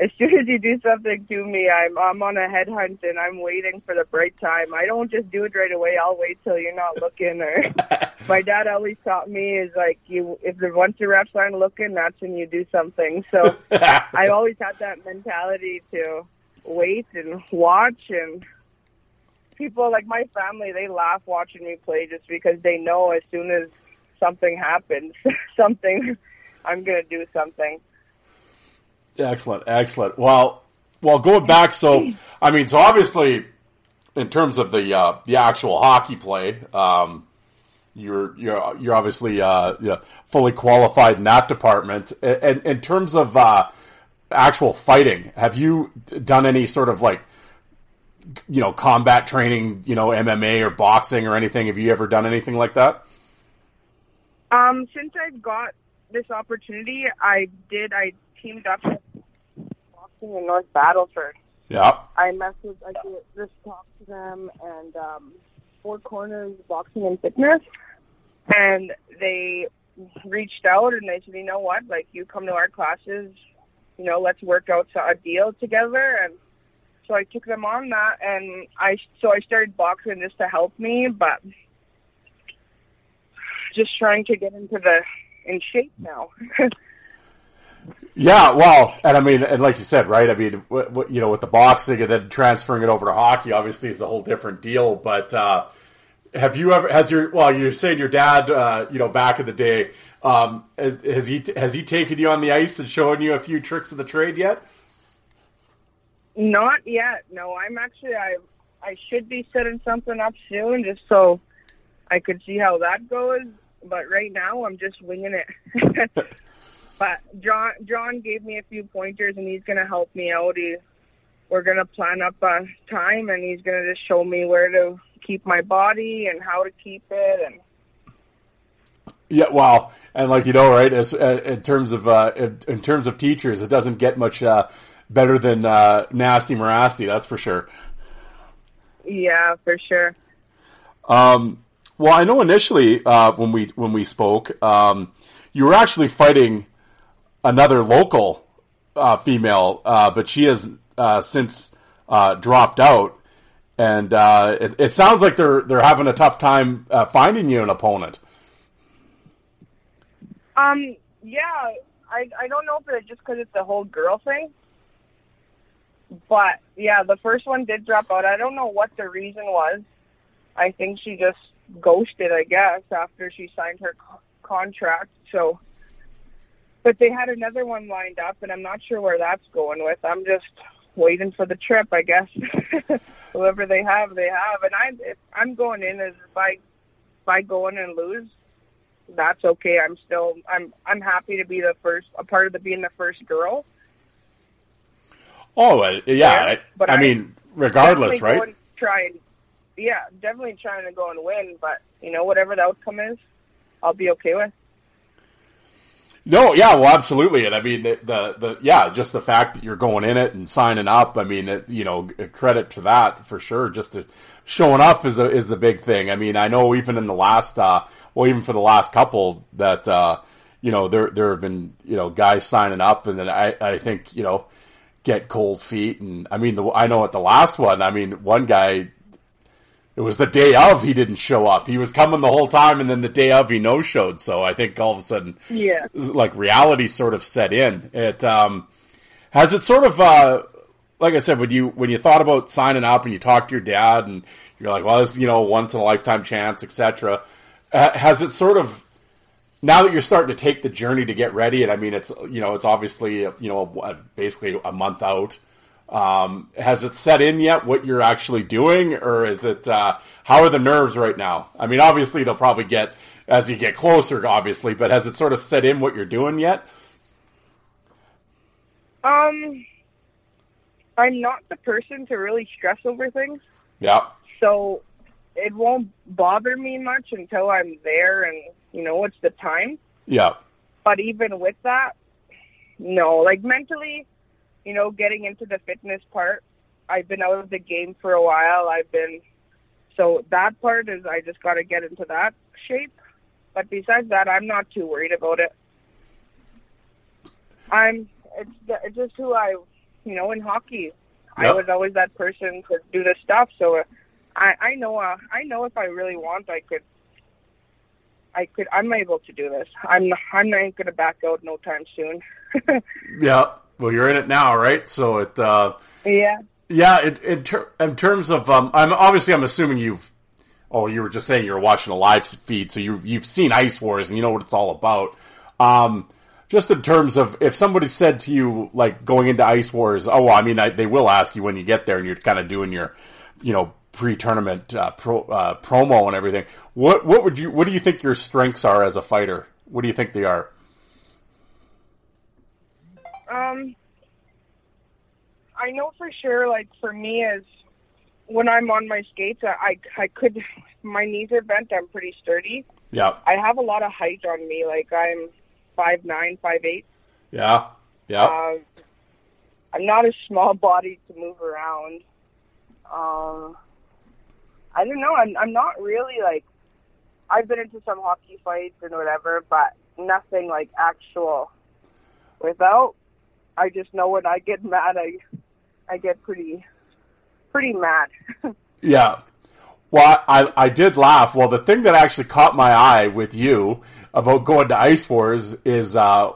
As soon as you do something to me, I'm I'm on a headhunt and I'm waiting for the right time. I don't just do it right away. I'll wait till you're not looking. Or (laughs) my dad always taught me is like you if the once the reps aren't looking, that's when you do something. So (laughs) I always had that mentality to wait and watch and people like my family they laugh watching me play just because they know as soon as something happens (laughs) something i'm going to do something Excellent, excellent. Well, well, going back, so I mean, so obviously, in terms of the uh, the actual hockey play, um, you're you're you're obviously uh, yeah, fully qualified in that department. And in terms of uh, actual fighting, have you done any sort of like you know combat training, you know MMA or boxing or anything? Have you ever done anything like that? um since I've got this opportunity i did i teamed up with boxing in north battleford Yeah. I messaged, I did just talked to them and um, Four Corners Boxing and Fitness, and they reached out and they said, you know what, like you come to our classes, you know, let's work out a deal together. And so I took them on that, and I so I started boxing just to help me, but just trying to get into the in shape now. (laughs) Yeah, well, and I mean, and like you said, right? I mean, w- w- you know, with the boxing and then transferring it over to hockey, obviously, is a whole different deal. But uh, have you ever? Has your well, you're saying your dad, uh, you know, back in the day, um, has he has he taken you on the ice and shown you a few tricks of the trade yet? Not yet. No, I'm actually I I should be setting something up soon just so I could see how that goes. But right now I'm just winging it. (laughs) but John John gave me a few pointers and he's gonna help me out. He, we're gonna plan up a time and he's gonna just show me where to keep my body and how to keep it and Yeah, wow, and like you know, right? As uh, in terms of uh, in, in terms of teachers, it doesn't get much uh, better than uh, nasty Mirasty, that's for sure. yeah, for sure. Um, well, I know initially uh, when we when we spoke, um, you were actually fighting another local uh, female, uh, but she has uh, since uh, dropped out, and uh, it, it sounds like they're they're having a tough time uh, finding you an opponent. Um, yeah, I I don't know if it's just because it's the whole girl thing, but yeah, the first one did drop out. I don't know what the reason was. I think she just ghosted, I guess, after she signed her co- contract. So, but they had another one lined up, and I'm not sure where that's going with. I'm just waiting for the trip, I guess. (laughs) Whoever they have, they have, and I if I'm going in as if I if I go in and lose, that's okay. I'm still I'm I'm happy to be the first a part of the being the first girl. Oh, uh, yeah. But I I- mean, regardless, right? and try and yeah, definitely trying to go and win. But you know, whatever the outcome is, I'll be okay with. No, yeah, well, absolutely, and I mean the, the the yeah, just the fact that you're going in it and signing up. I mean, it, you know, credit to that for sure. Just to, showing up is a, is the big thing. I mean, I know even in the last, uh, well, even for the last couple that uh, you know there there have been you know guys signing up, and then I I think you know get cold feet, and I mean the I know at the last one, I mean one guy it was the day of he didn't show up. He was coming the whole time, and then the day of he no showed. So I think all of a sudden, Yeah. like reality sort of set in. It um, has it sort of uh, like I said when you when you thought about signing up and you talked to your dad and you're like, well, this is, you know once in a lifetime chance, etc. Uh, has it sort of now that you're starting to take the journey to get ready, and I mean it's you know it's obviously you know a- basically a month out. Um, has it set in yet what you're actually doing, or is it uh, how are the nerves right now? I mean, obviously they'll probably get as you get closer, obviously, but has it sort of set in what you're doing yet? Um, I'm not the person to really stress over things, Yeah, so it won't bother me much until I'm there and you know it's the time. yeah, But even with that, no, like mentally, you know, getting into the fitness part, I've been out of the game for a while. I've been, so that part is I just got to get into that shape. But besides that, I'm not too worried about it. I'm. It's, it's just who I, you know, in hockey, I was always that person to do the stuff. So, uh, I I know uh, I know if I really want, I could. I could. I'm able to do this. I'm. I'm not going to back out no time soon. (laughs) Yeah. Well, you're in it now, right? So it. Uh, yeah. Yeah, in, in, ter- in terms of, um, I'm obviously I'm assuming you've. Oh, you were just saying you were watching a live feed, so you've you've seen Ice Wars and you know what it's all about. Um, just in terms of if somebody said to you like going into Ice Wars, oh, well, I mean, I, they will ask you when you get there and you're kind of doing your, you know, pre-tournament uh, pro, uh, promo and everything. What what would you what do you think your strengths are as a fighter? What do you think they are? Um, I know for sure. Like for me, is when I'm on my skates, I I, I could. (laughs) My knees are bent. I'm pretty sturdy. Yeah, I have a lot of height on me. Like I'm five nine, five eight. yeah, yeah, Uh, I'm not a small body to move around. Um, I don't know. I'm I'm not really like. I've been into some hockey fights and whatever, but nothing like actual. Without, I just know when I get mad, I I get pretty pretty mad. (laughs) Yeah. Well, I, I did laugh. Well, the thing that actually caught my eye with you about going to Ice Wars is uh,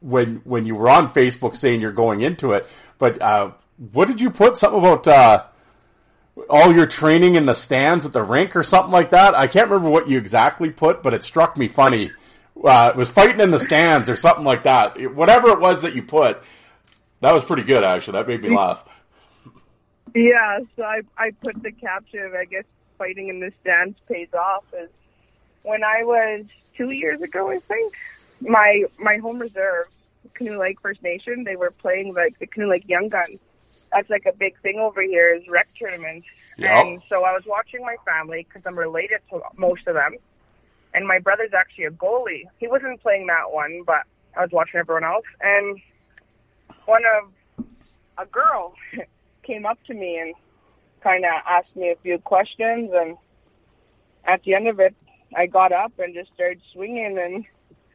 when when you were on Facebook saying you're going into it. But uh, what did you put? Something about uh, all your training in the stands at the rink or something like that. I can't remember what you exactly put, but it struck me funny. Uh, it was fighting in the stands or something like that. Whatever it was that you put, that was pretty good. Actually, that made me laugh. Yeah, so I I put the caption. I guess fighting in the stands pays off. Is when I was two years ago, I think my my home reserve, Canoe Lake First Nation, they were playing like the Canoe Lake Young Guns. That's like a big thing over here is rec tournaments. Yep. And so I was watching my family because I'm related to most of them. And my brother's actually a goalie. He wasn't playing that one, but I was watching everyone else. And one of a girl (laughs) came up to me and kind of asked me a few questions. And at the end of it, I got up and just started swinging. And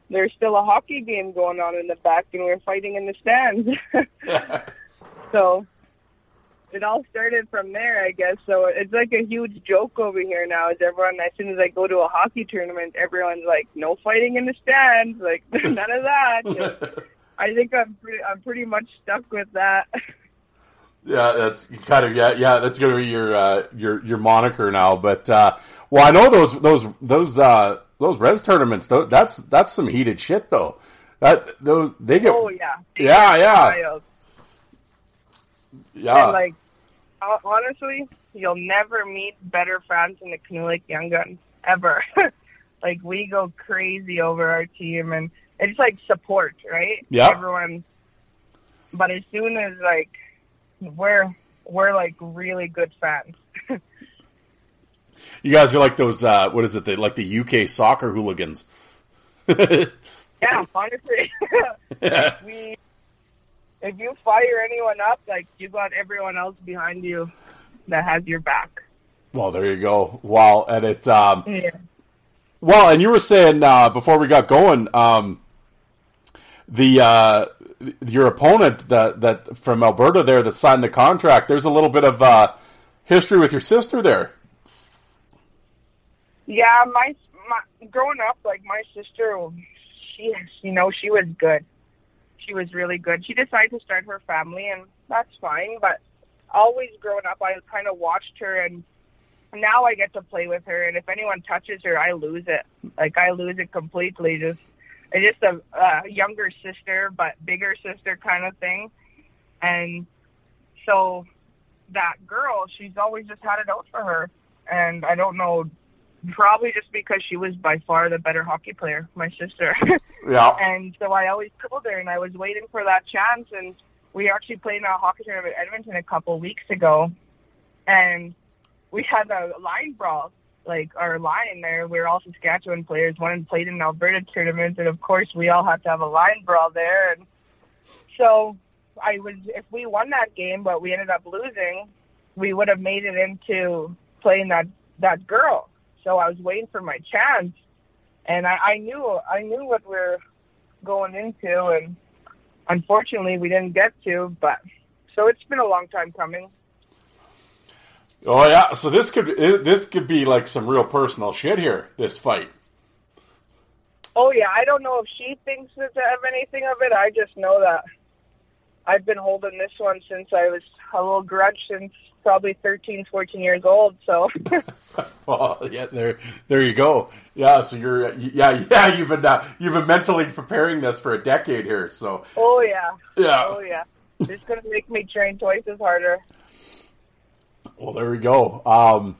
there's still a hockey game going on in the back, and we're fighting in the stands. (laughs) (laughs) so it all started from there, I guess. So it's like a huge joke over here now. Is everyone as soon as I go to a hockey tournament, everyone's like, "No fighting in the stands, like (laughs) none of that." (laughs) I think I'm pretty, I'm pretty much stuck with that. (laughs) Yeah, that's kind of yeah, yeah. That's gonna be your uh, your your moniker now. But uh, well, I know those those those uh, those res tournaments. Though, that's that's some heated shit though. That those they get oh yeah, yeah yeah Wild. yeah. And like honestly, you'll never meet better fans than the Canoe Lake Young Guns ever. (laughs) like we go crazy over our team, and it's like support, right? Yeah. Everyone. But as soon as like we're we're like really good fans. (laughs) you guys are like those uh, what is it? The, like the UK soccer hooligans. (laughs) Yeah, honestly, we if you fire anyone up, like you got everyone else behind you that has your back. well, there you go. Wow, and it um, Yeah. Well, and you were saying uh, before we got going, um, the uh, your opponent that that from Alberta there that signed the contract. There's a little bit of uh, history with your sister there. Yeah, my my growing up, like my sister, she you know she was good. She was really good. She decided to start her family, and that's fine. But always growing up, I kind of watched her, and now I get to play with her. And if anyone touches her, I lose it. Like I lose it completely. Just just a, a younger sister, but bigger sister kind of thing. And so that girl, she's always just had it out for her. And I don't know Probably just because she was by far the better hockey player, my sister. (laughs) Yeah, and so I always told her, and I was waiting for that chance. And we actually played in a hockey tournament at Edmonton a couple weeks ago, and we had a line brawl. Like our line there, we were all Saskatchewan players. One played in an Alberta tournament, and of course, we all had to have a line brawl there. And so I was, if we won that game, but we ended up losing, we would have made it into playing that that girl. So I was waiting for my chance, and I, I knew I knew what we are going into, and unfortunately, we didn't get to. But so it's been a long time coming. Oh yeah, so this could this could be like some real personal shit here. This fight. Oh yeah, I don't know if she thinks of anything of it. I just know that I've been holding this one since I was a little grudge since probably 13, 14 years old. So. (laughs) well, yeah, there, there you go. Yeah, so you're, yeah, yeah, you've been, uh, you've been mentally preparing this for a decade here. So. Oh yeah. Yeah. Oh yeah. It's gonna make me train twice as harder. Well, there we go. Um,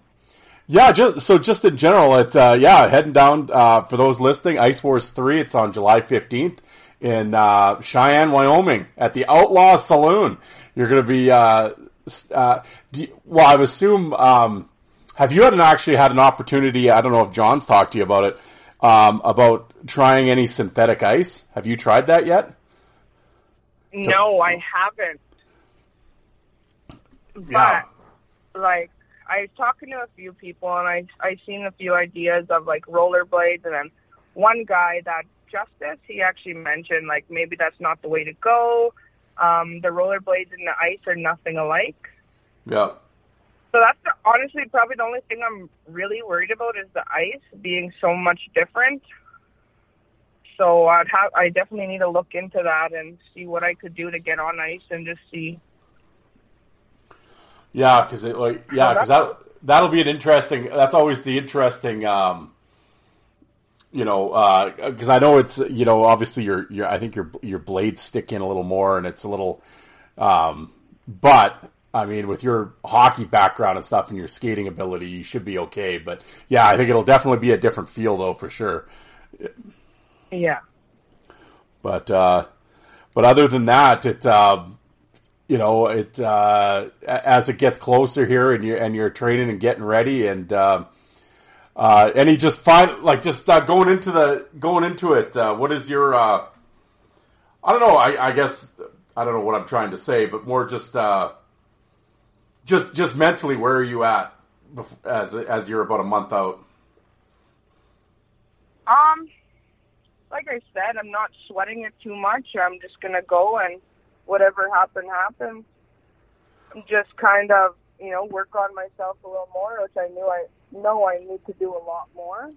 yeah, just, so just in general, it uh, yeah, heading down uh, for those listening, Ice Wars three. It's on July fifteenth in uh, Cheyenne, Wyoming, at the Outlaw Saloon. You're going to be uh, uh, you, well. I assume. Um, have you had an, actually had an opportunity? I don't know if John's talked to you about it. Um, about trying any synthetic ice. Have you tried that yet? No, I haven't. Yeah. But like I was talking to a few people and I I seen a few ideas of like rollerblades and then one guy that Justice he actually mentioned like maybe that's not the way to go. Um, the rollerblades and the ice are nothing alike. Yeah. So that's the, honestly probably the only thing I'm really worried about is the ice being so much different. So I'd have I definitely need to look into that and see what I could do to get on ice and just see Yeah, because it like yeah, because that that'll be an interesting. That's always the interesting. Um, you know, because I know it's you know obviously your your I think your your blades stick in a little more and it's a little, um, but I mean with your hockey background and stuff and your skating ability, you should be okay. But yeah, I think it'll definitely be a different feel though for sure. yeah. But uh, but other than that, it. Uh, you know, it uh, as it gets closer here, and you and you're training and getting ready, and um, uh, and he just find like just uh, going into the going into it. Uh, what is your? Uh, I don't know. I, I guess I don't know what I'm trying to say, but more just uh, just just mentally, where are you at as as you're about a month out? Um, like I said, I'm not sweating it too much. I'm just gonna go and whatever happened happened. Just kind of, you know, work on myself a little more, which I knew I know I need to do a lot more,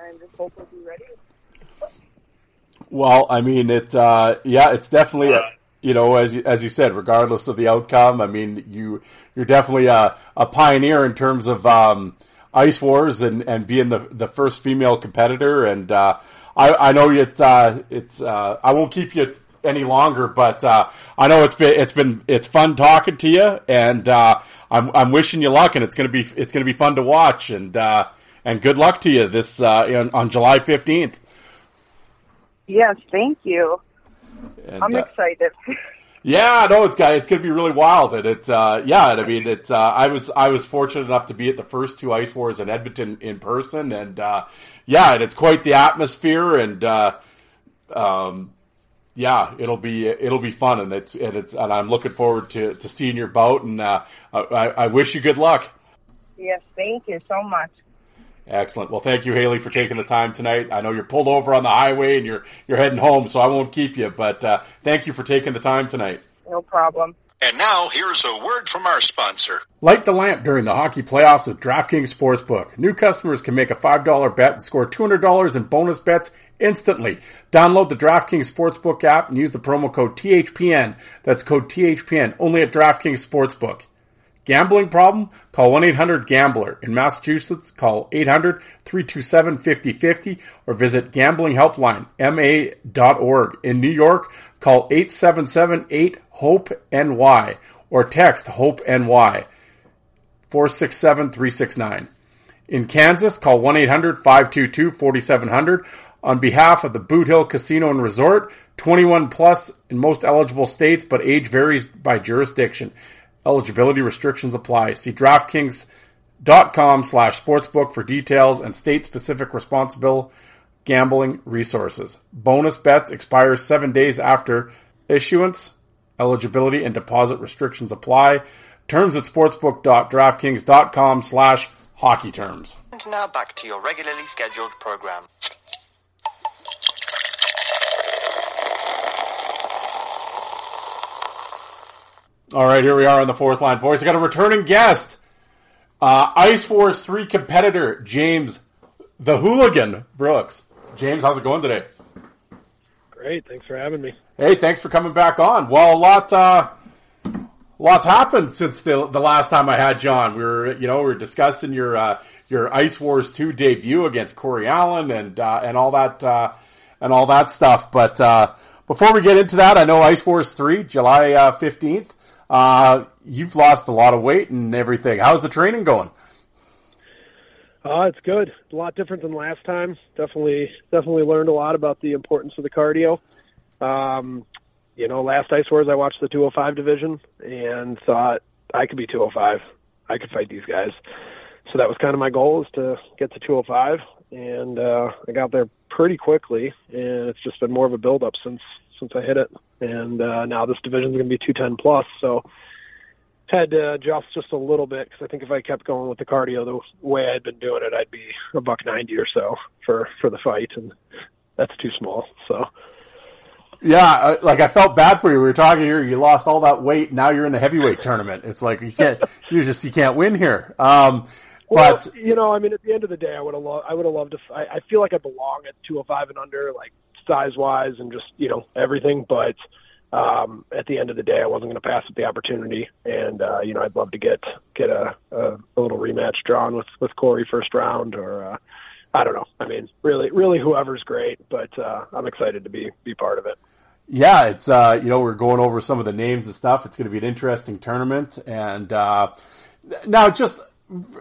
and just hopefully be ready. Well, I mean, it. Uh, yeah, it's definitely. A, you know, as you, as you said, regardless of the outcome, I mean, you you're definitely a, a pioneer in terms of um, ice wars and, and being the the first female competitor. And uh, I I know it. Uh, it's uh, I won't keep you any longer, but uh, I know it's been it's been it's fun talking to you, and uh, I'm I'm wishing you luck, and it's gonna be it's gonna be fun to watch, and uh, and good luck to you this uh, on July fifteenth. Yes, thank you. And, I'm uh, excited. (laughs) Yeah, no, it's got it's gonna be really wild, and it's uh, yeah, I mean, it's uh, I was I was fortunate enough to be at the first two ice wars in Edmonton in person, and uh, yeah, and it's quite the atmosphere, and uh, um, yeah, it'll be it'll be fun, and it's and it's and I'm looking forward to, to seeing your boat, and uh, I, I wish you good luck. yes, thank you so much. Excellent. Well, thank you, Hailey, for taking the time tonight. I know you're pulled over on the highway and you're you're heading home, so I won't keep you. But uh, thank you for taking the time tonight. No problem. And now here's a word from our sponsor. Light the lamp during the hockey playoffs with DraftKings Sportsbook. New customers can make a $5 bet and score $200 in bonus bets instantly. Download the DraftKings Sportsbook app and use the promo code THPN. That's code THPN only at DraftKings Sportsbook. Gambling problem? Call 1-800-GAMBLER. In Massachusetts, call 800-327-5050 or visit gamblinghelpline.ma.org. In New York, call 877-8-HOPE-NY or text HOPE-NY 467-369. In Kansas, call 1-800-522-4700 on behalf of the Boot Hill Casino and Resort, 21 plus in most eligible states, but age varies by jurisdiction. Eligibility restrictions apply. See DraftKings.com slash sportsbook for details and state-specific responsible gambling resources. Bonus bets expire seven days after issuance. Eligibility and deposit restrictions apply. Terms at sportsbook.draftkings.com slash hockey terms. And now back to your regularly scheduled program. All right, here we are on the fourth line, boys. I got a returning guest, uh, Ice Wars three competitor James, the Hooligan Brooks. James, how's it going today? Great, thanks for having me. Hey, thanks for coming back on. Well, a lot, uh, lots happened since the the last time I had John. We were, you know, we were discussing your uh, your Ice Wars two debut against Corey Allen and uh, and all that uh, and all that stuff. But uh, before we get into that, I know Ice Wars three, July uh, fifteenth. Uh, you've lost a lot of weight and everything. How's the training going? Uh, it's good. A lot different than last time. Definitely, definitely learned a lot about the importance of the cardio. Um, you know, last Ice Wars I watched the 205 division and thought I could be 205. I could fight these guys. So that was kind of my goal is to get to 205, and uh, I got there pretty quickly. And it's just been more of a build up since since I hit it. And uh, now this division is going to be 210 plus. So had to adjust just a little bit because I think if I kept going with the cardio the way I'd been doing it, I'd be a buck ninety or so for for the fight, and that's too small. So. Yeah, like I felt bad for you. We were talking here. You lost all that weight. Now you're in the heavyweight tournament. It's like you can't. (laughs) you just you can't win here. Um, well, but you know, I mean, at the end of the day, I would have. Lo- I would have loved to. I, I feel like I belong at 205 and under, like size wise and just you know everything. But um, at the end of the day, I wasn't going to pass up the opportunity, and uh, you know, I'd love to get get a, a, a little rematch drawn with with Corey first round, or uh, I don't know. I mean, really, really, whoever's great, but uh, I'm excited to be be part of it. Yeah, it's uh, you know we're going over some of the names and stuff. It's going to be an interesting tournament, and uh, now just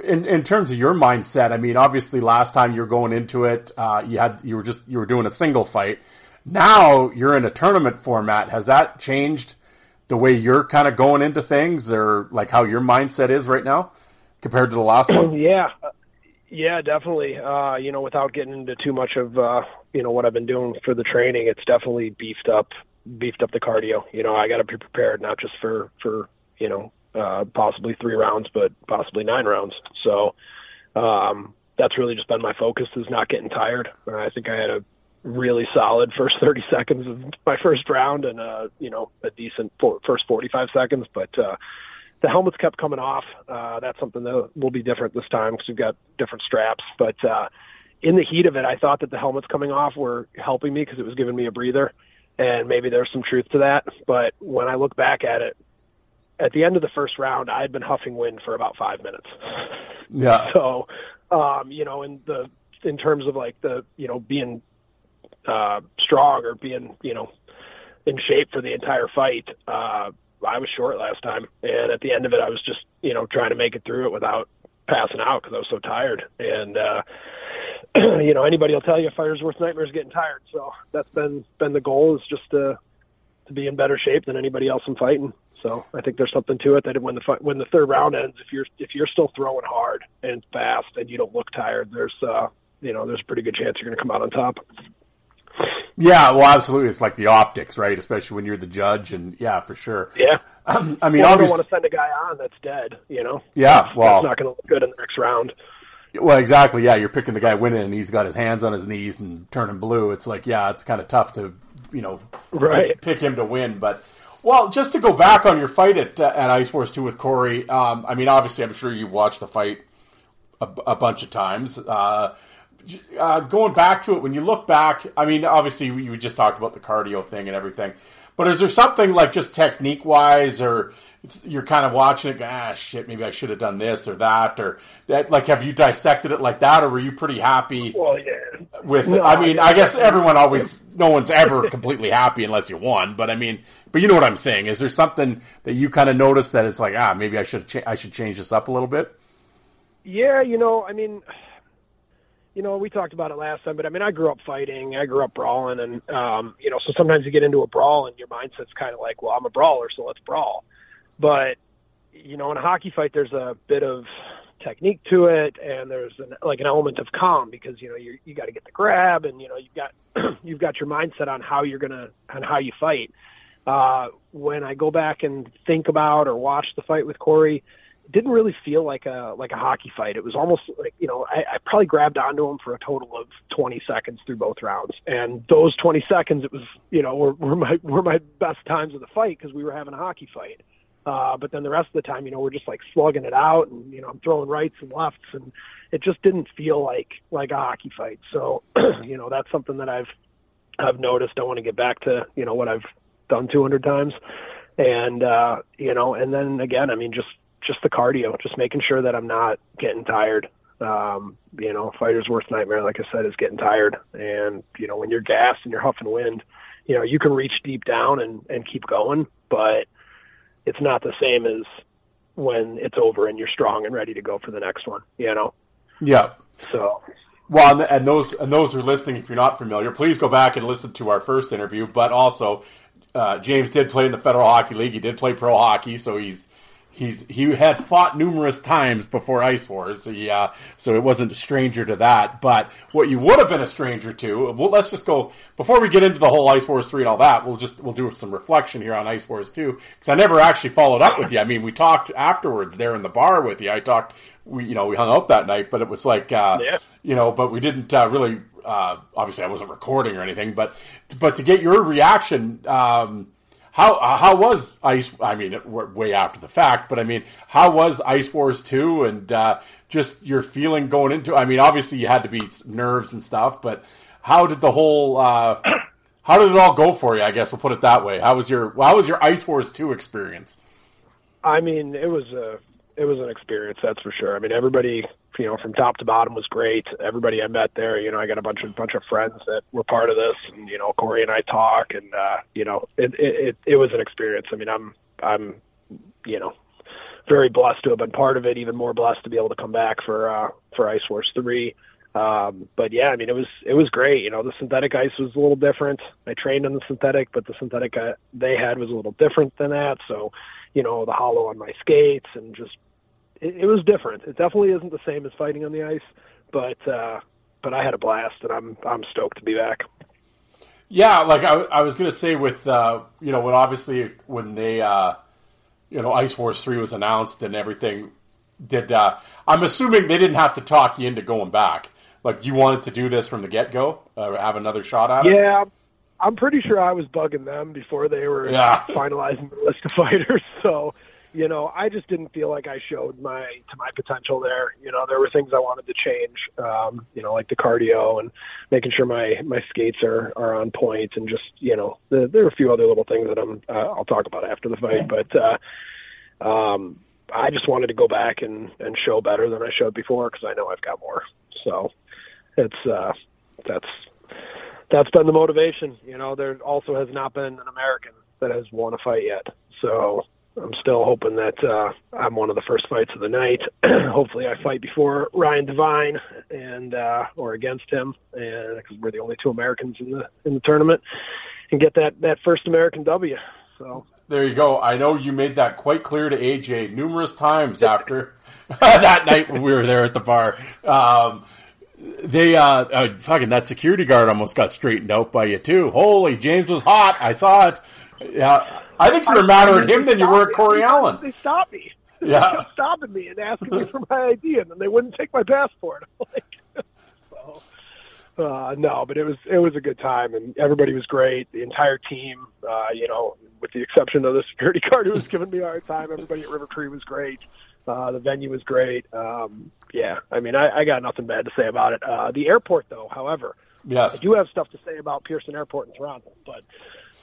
in in terms of your mindset, I mean, obviously last time you're going into it, uh, you had you were just you were doing a single fight. Now you're in a tournament format. Has that changed the way you're kind of going into things, or like how your mindset is right now compared to the last one? (clears throat) yeah, yeah, definitely. Uh, you know, without getting into too much of uh, you know what I've been doing for the training, it's definitely beefed up beefed up the cardio. You know, I got to be prepared not just for for you know uh, possibly three rounds, but possibly nine rounds. So um, that's really just been my focus is not getting tired. I think I had a really solid first 30 seconds of my first round and uh you know a decent for, first 45 seconds but uh the helmets kept coming off. Uh that's something that will be different this time because we've got different straps but uh in the heat of it I thought that the helmets coming off were helping me because it was giving me a breather and maybe there's some truth to that but when I look back at it at the end of the first round I had been huffing wind for about 5 minutes. Yeah. (laughs) So um you know in the in terms of like the you know being uh, strong or being, you know, in shape for the entire fight. Uh, I was short last time, and at the end of it, I was just, you know, trying to make it through it without passing out because I was so tired. And uh, (clears throat) you know, anybody will tell you fire's worst nightmare is getting tired. So that's been been the goal is just to to be in better shape than anybody else in fighting. So I think there's something to it that when the fight, when the third round ends, if you're if you're still throwing hard and fast and you don't look tired, there's uh, you know there's a pretty good chance you're going to come out on top. Yeah, well, absolutely. It's like the optics, right? Especially when you're the judge, and yeah, for sure. Yeah. Um, (clears throat) I mean, well, obviously, don't want to send a guy on that's dead. You know. Yeah. Well, that's not going to look good in the next round. Well, exactly. Yeah, you're picking the guy winning, and he's got his hands on his knees and turning blue. It's like, yeah, it's kind of tough to, you know, right. pick, pick him to win. But well, just to go back on your fight at uh, at Ice Wars two with Corey. Um, I mean, obviously, I'm sure you've watched the fight a, a bunch of times. Uh, uh, going back to it, when you look back, I mean, obviously you just talked about the cardio thing and everything, but is there something like just technique wise, or you're kind of watching it, ah, shit, maybe I should have done this or that, or that, like, have you dissected it like that, or were you pretty happy? Well, yeah. With, No, I mean, I- guess everyone always, no one's ever completely happy unless you won, but I mean, but you know what I'm saying? Is there something that you kind of noticed that it's like, ah, maybe I should, cha- I should change this up a little bit? Yeah, you know, I mean, you know, we talked about it last time, but I mean, I grew up fighting, I grew up brawling, and um, you know, so sometimes you get into a brawl and your mindset's kind of like, well, I'm a brawler, so let's brawl. But you know, in a hockey fight, there's a bit of technique to it, and there's an, like an element of calm because you know you you got to get the grab, and you know you've got (clears throat) you've got your mindset on how you're gonna on how you fight. Uh, when I go back and think about or watch the fight with Corey, didn't really feel like a like a hockey fight. It was almost like you know I, I probably grabbed onto him for a total of 20 seconds through both rounds, and those 20 seconds it was you know were, were my were my best times of the fight because we were having a hockey fight. Uh, but then the rest of the time, you know, we're just like slugging it out, and you know, I'm throwing rights and lefts, and it just didn't feel like like a hockey fight. So, (clears throat) you know, that's something that I've I've noticed. I want to get back to you know what I've done 200 times, and uh, you know, and then again, I mean, just just the cardio, just making sure that I'm not getting tired. Um, you know, fighter's worst nightmare, like I said, is getting tired. And you know, when you're gassed and you're huffing wind, you know, you can reach deep down and and keep going, but it's not the same as when it's over and you're strong and ready to go for the next one. You know. Yeah. So. Well, and those and those who are listening, if you're not familiar, please go back and listen to our first interview. But also, uh, James did play in the Federal Hockey League. He did play pro hockey, so he's he's he had fought numerous times before Ice Wars. Yeah, so it wasn't a stranger to that. But what you would have been a stranger to, well, let's just go before we get into the whole Ice Wars three and all that. We'll just we'll do some reflection here on Ice Wars two because I never actually followed up with you. I mean, we talked afterwards there in the bar with you. I talked, we you know we hung out that night, but it was like, uh, yeah. you know, but we didn't uh, really. Uh, obviously, I wasn't recording or anything, but but to get your reaction. Um, how uh, how was Ice? I mean, way after the fact, but I mean, how was Ice Wars two, and uh, just your feeling going into? I mean, obviously you had to be nerves and stuff, but how did the whole? Uh, how did it all go for you? I guess we'll put it that way. How was your How was your Ice Wars two experience? I mean, it was a it was an experience, that's for sure. I mean, everybody you know, from top to bottom was great. Everybody I met there, you know, I got a bunch of bunch of friends that were part of this, and you know, Corey and I talk, and uh, you know, it, it it it was an experience. I mean, I'm I'm you know very blessed to have been part of it. Even more blessed to be able to come back for uh, for Ice Wars three. Um, but yeah, I mean, it was it was great. You know, the synthetic ice was a little different. I trained on the synthetic, but the synthetic uh, they had was a little different than that. So, you know, the hollow on my skates and just it, it was different. It definitely isn't the same as fighting on the ice, but uh, but I had a blast, and I'm I'm stoked to be back. Yeah, like I, I was gonna say with uh, you know when obviously when they uh, you know Ice Wars three was announced and everything did uh, I'm assuming they didn't have to talk you into going back. Like you wanted to do this from the get go, uh, have another shot at it. Yeah, I'm pretty sure I was bugging them before they were yeah. finalizing the list of fighters. (laughs) So you know, I just didn't feel like I showed my to my potential there. You know, there were things I wanted to change. Um, you know, like the cardio and making sure my my skates are are on point, and just you know, the, there are a few other little things that I'm uh, I'll talk about after the fight. But uh, um, I just wanted to go back and and show better than I showed before because I know I've got more. So it's uh, that's that's been the motivation. You know, there also has not been an American that has won a fight yet. So I'm still hoping that uh, I'm one of the first fights of the night. (clears throat) Hopefully, I fight before Ryan Devine and uh, or against him, and because we're the only two Americans in the in the tournament, and get that that first American W. So there you go. I know you made that quite clear to AJ numerous times after (laughs) that night when we were there at the bar. Um, they uh, uh, fucking that security guard almost got straightened out by you too. Holy, James was hot. I saw it. Yeah, I think you were madder at him than you were at Corey Allen. (laughs) They stopped me. Yeah. They kept stopping me and asking me for my ID, and then they wouldn't take my passport. (laughs) like, so, uh, no, but it was it was a good time, and everybody was great. The entire team, uh, you know, with the exception of the security (laughs) guard who was giving me a hard time, everybody at River Cree was great. Uh, the venue was great. Um, yeah, I mean, I, I got nothing bad to say about it. Uh, the airport, though, however, yes, I do have stuff to say about Pearson Airport in Toronto, but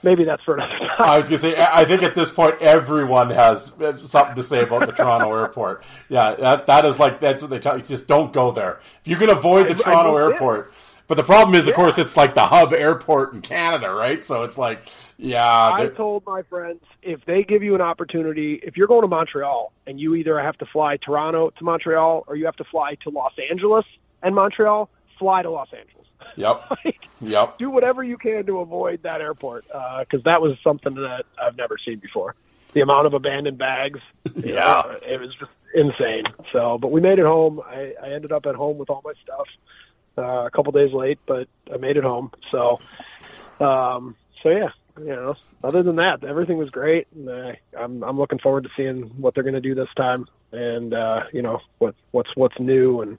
maybe that's for another time. I was going to say, I think at this point, everyone has something to say about the Toronto (laughs) airport. Yeah, that, that is like, that's what they tell you. Just don't go there. If you can avoid the I, Toronto I airport. But the problem is, yeah. of course, it's like the hub airport in Canada, right? So it's like, yeah. I told my friends if they give you an opportunity, if you're going to Montreal and you either have to fly Toronto to Montreal or you have to fly to Los Angeles and Montreal, fly to Los Angeles. (laughs) Yep. like, yep. Do whatever you can to avoid that airport because uh, that was something that I've never seen before. The amount of abandoned bags, yeah, know, it was just insane. So, but we made it home. I, I ended up at home with all my stuff. Uh, a couple days late, but I made it home. So, um, so yeah, you know. Other than that, everything was great, and I, I'm I'm looking forward to seeing what they're going to do this time, and uh, you know what what's what's new, and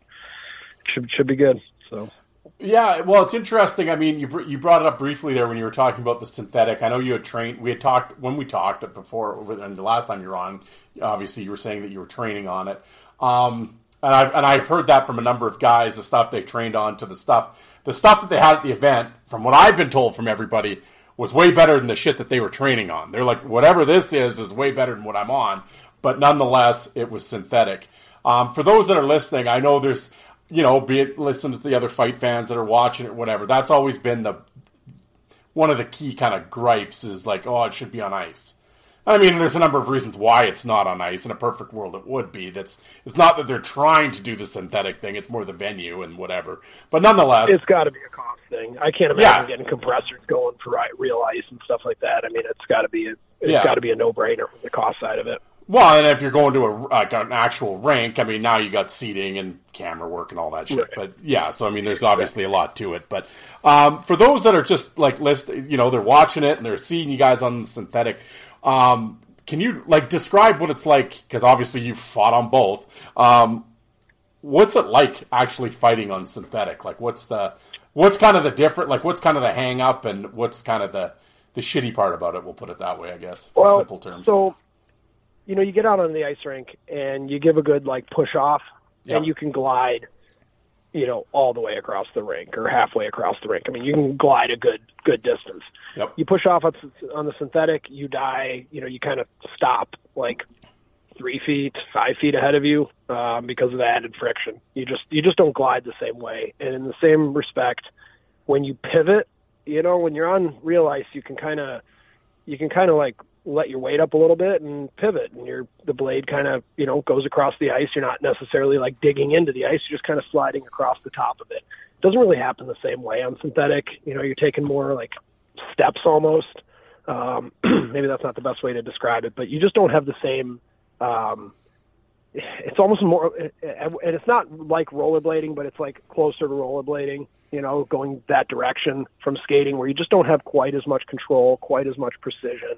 should should be good. So Yeah, well, it's interesting. I mean, you you brought it up briefly there when you were talking about the synthetic. I know you had trained. We had talked when we talked before, and the last time you were on, obviously you were saying that you were training on it. Um, and I've and I've heard that from a number of guys. The stuff they trained on to the stuff, the stuff that they had at the event, from what I've been told from everybody, was way better than the shit that they were training on. They're like, whatever this is is way better than what I'm on, but nonetheless, it was synthetic. Um, for those that are listening, I know there's, you know, be it listen to the other fight fans that are watching it, whatever. That's always been the one of the key kind of gripes is like, oh, it should be on ice. I mean, there's a number of reasons why it's not on ice. In a perfect world, it would be. That's it's not that they're trying to do the synthetic thing. It's more the venue and whatever. But nonetheless, it's got to be a cost thing. I can't imagine yeah. getting compressors going for real ice and stuff like that. I mean, it's got to be a, it's yeah. got to be a no brainer from the cost side of it. Well, and if you're going to a like an actual rink, I mean, now you got seating and camera work and all that shit. Right. But yeah, so I mean, there's obviously a lot to it. But um, for those that are just like list, you know, they're watching it and they're seeing you guys on the synthetic. Um, can you like describe what it's like? Because obviously you fought on both. Um, what's it like actually fighting on synthetic? Like, what's the what's kind of the different? Like, what's kind of the hang up, and what's kind of the the shitty part about it? We'll put it that way, I guess. well, simple terms. So, you know, you get out on the ice rink and you give a good like push off, yep. and you can glide you know, all the way across the rink or halfway across the rink. I mean, you can glide a good good distance. Yep. You push off on the synthetic, you die. You know, you kind of stop like three feet, five feet ahead of you um, because of the added friction. You just you just don't glide the same way. And in the same respect, when you pivot, you know, when you're on real ice, you can kind of you can kind of like let your weight up a little bit and pivot and your the blade kind of you know goes across the ice. You're not necessarily like digging into the ice you're just kind of sliding across the top of it. It doesn't really happen the same way on synthetic. You know you're taking more like steps almost. Um (clears throat) maybe that's not the best way to describe it but you just don't have the same um it's almost more and it's not like rollerblading but it's like closer to rollerblading you know going that direction from skating where you just don't have quite as much control quite as much precision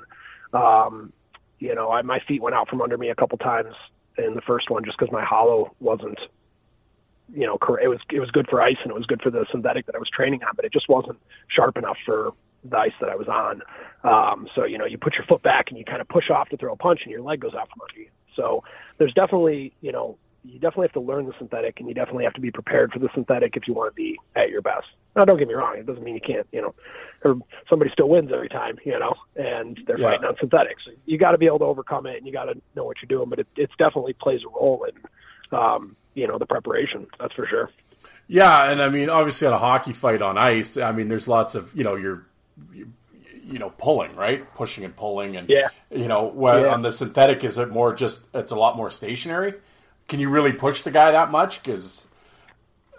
um, you know, I, my feet went out from under me a couple times in the first one just because my hollow wasn't, you know, it was it was good for ice and it was good for the synthetic that I was training on, but it just wasn't sharp enough for the ice that I was on. Um, so you know, you put your foot back and you kind of push off to throw a punch, and your leg goes out from under you. So there's definitely you know you definitely have to learn the synthetic, and you definitely have to be prepared for the synthetic if you want to be at your best. Now, don't get me wrong; it doesn't mean you can't, you know, or somebody still wins every time, you know, and they're yeah. fighting on synthetics. So you got to be able to overcome it, and you got to know what you're doing. But it it definitely plays a role in, um, you know, the preparation. That's for sure. Yeah, and I mean, obviously, at a hockey fight on ice, I mean, there's lots of you know, you're, you know, pulling, right, pushing and pulling, and yeah, you know, when, yeah. on the synthetic, is it more just it's a lot more stationary? Can you really push the guy that much? Because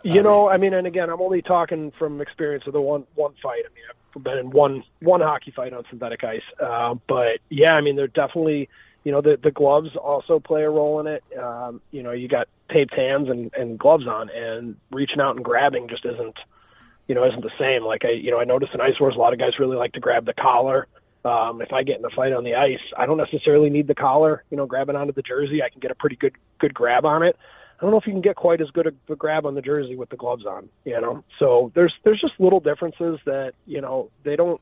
you know, I mean, and again, I'm only talking from experience of the one one fight. I mean, I've been in one one hockey fight on synthetic ice, uh, but yeah, I mean, they're definitely, you know, the the gloves also play a role in it. Um, you know, you got taped hands and and gloves on, and reaching out and grabbing just isn't, you know, isn't the same. Like I, you know, I noticed in ice wars, a lot of guys really like to grab the collar. Um, if I get in a fight on the ice, I don't necessarily need the collar. You know, grabbing onto the jersey, I can get a pretty good good grab on it. I don't know if you can get quite as good a, a grab on the jersey with the gloves on. You know, so there's there's just little differences that you know they don't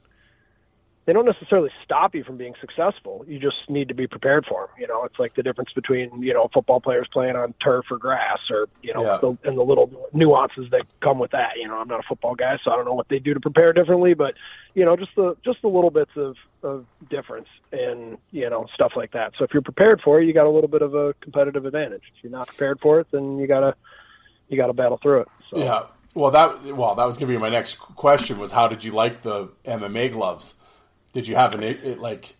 they don't necessarily stop you from being successful. You just need to be prepared for them. You know, it's like the difference between you know football players playing on turf or grass, or you know, yeah. the, and the little nuances that come with that. You know, I'm not a football guy, so I don't know what they do to prepare differently, but you know, just the just the little bits of of difference and you know stuff like that. So if you're prepared for it, you got a little bit of a competitive advantage. If you're not prepared for it, then you gotta you gotta battle through it. So. Yeah. Well, that well, that was going to be my next question. Was how did you like the MMA gloves? Did you have an it, like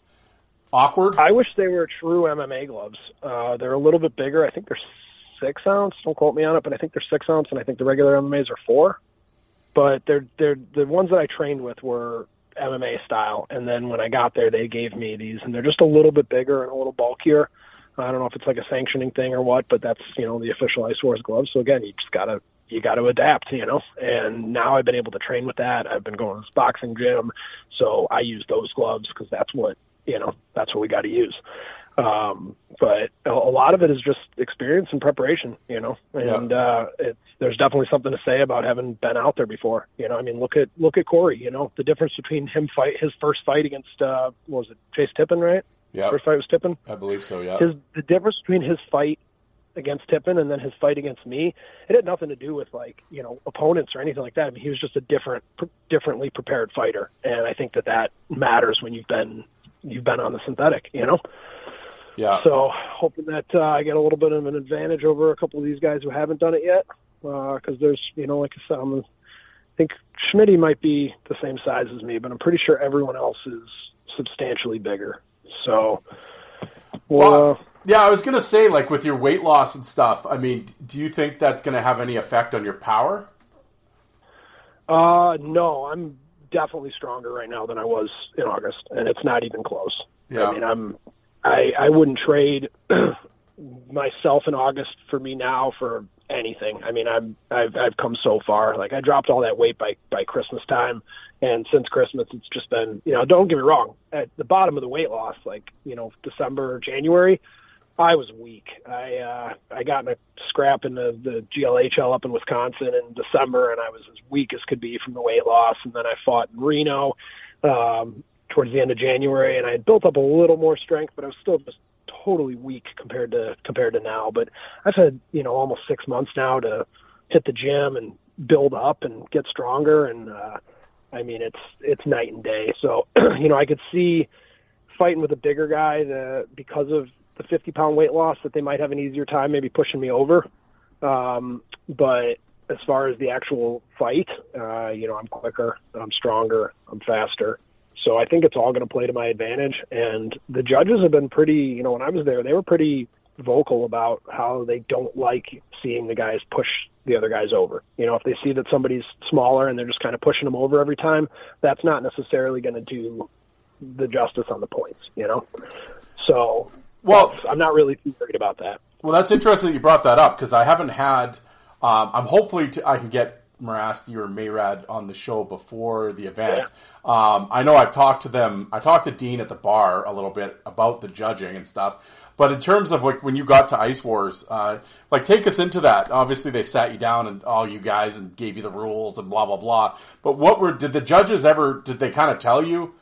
awkward? I wish they were true MMA gloves. Uh, they're a little bit bigger. I think they're six ounce. Don't quote me on it, but I think they're six ounce, and I think the regular MMA's are four. But they're they're the ones that I trained with were MMA style, and then when I got there, they gave me these, and they're just a little bit bigger and a little bulkier. I don't know if it's like a sanctioning thing or what, but that's you know the official Ice Wars gloves. So again, you just gotta you got to adapt, you know. And now I've been able to train with that. I've been going to this boxing gym, so I use those gloves because that's what you know that's what we got to use. Um, but a a lot of it is just experience and preparation, you know. And uh, it's there's definitely something to say about having been out there before. You know, I mean, look at look at Corey. You know, the difference between him fight his first fight against uh, what was it Chase Tippin, right? Yeah, First fight was Tippin. I believe so. Yeah. His the difference between his fight against Tippin and then his fight against me, it had nothing to do with like you know opponents or anything like that. I mean, he was just a different, pr- differently prepared fighter, and I think that that matters when you've been you've been on the synthetic. You know. yeah. So hoping that uh, I get a little bit of an advantage over a couple of these guys who haven't done it yet, because there's you know like I said, I'm, I think Schmitty might be the same size as me, but I'm pretty sure everyone else is substantially bigger. So, well, Well, uh, yeah, I was gonna say, like with your weight loss and stuff. I mean, do you think that's gonna have any effect on your power? uh, no, I'm definitely stronger right now than I was in August, and it's not even close. Yeah. I mean, I'm I I wouldn't trade (clears throat) myself in August for me now for anything. I mean, I'm I've I've come so far. Like I dropped all that weight by by Christmas time, and since Christmas, it's just been you know. Don't get me wrong. At the bottom of the weight loss, like you know, December, January, I was weak. I uh, I got in a scrap in the, the GLHL up in Wisconsin in December, and I was as weak as could be from the weight loss. And then I fought in Reno um, towards the end of January, and I had built up a little more strength, but I was still just totally weak compared to compared to now. But I've had you know almost six months now to hit the gym and build up and get stronger, and uh, I mean it's it's night and day. So (clears throat) you know I could see fighting with a bigger guy the, because of the 50 pound weight loss that they might have an easier time maybe pushing me over. Um, but as far as the actual fight, uh, you know, I'm quicker, I'm stronger, I'm faster. So I think it's all going to play to my advantage. And the judges have been pretty, you know, when I was there, they were pretty vocal about how they don't like seeing the guys push the other guys over. You know, if they see that somebody's smaller and they're just kind of pushing them over every time, that's not necessarily going to do the justice on the points, you know? So, Well- that's- I'm not really too worried about that. Well, that's interesting that you brought that up because I haven't had. Um, I'm hopefully to, I can get Mirasty or Mayrad on the show before the event. Um, I know I've talked to them. I talked to Dean at the bar a little bit about the judging and stuff. But in terms of like when you got to Ice Wars, uh, like take us into that. Obviously, they sat you down and all you guys and gave you the rules and blah blah blah. But what were did the judges ever? Did they kind of tell you?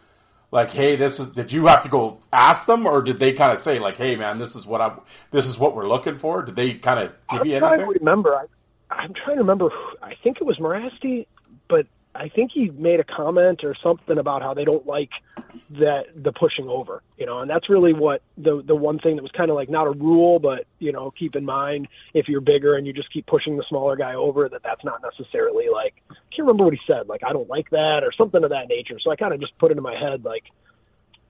Like, hey, this is, did you have to go ask them or did they kind of say like, hey man, this is what I, this is what we're looking for? Did they kind of give you I'm trying anything? to remember. I, I'm trying to remember. I think it was Mirasty, but I think he made a comment or something about how they don't like that the pushing over, you know, and that's really what the the one thing that was kind of like not a rule, but you know, keep in mind if you're bigger and you just keep pushing the smaller guy over, that that's not necessarily like. I can't remember what he said, like I don't like that or something of that nature. So I kind of just put it in my head, like,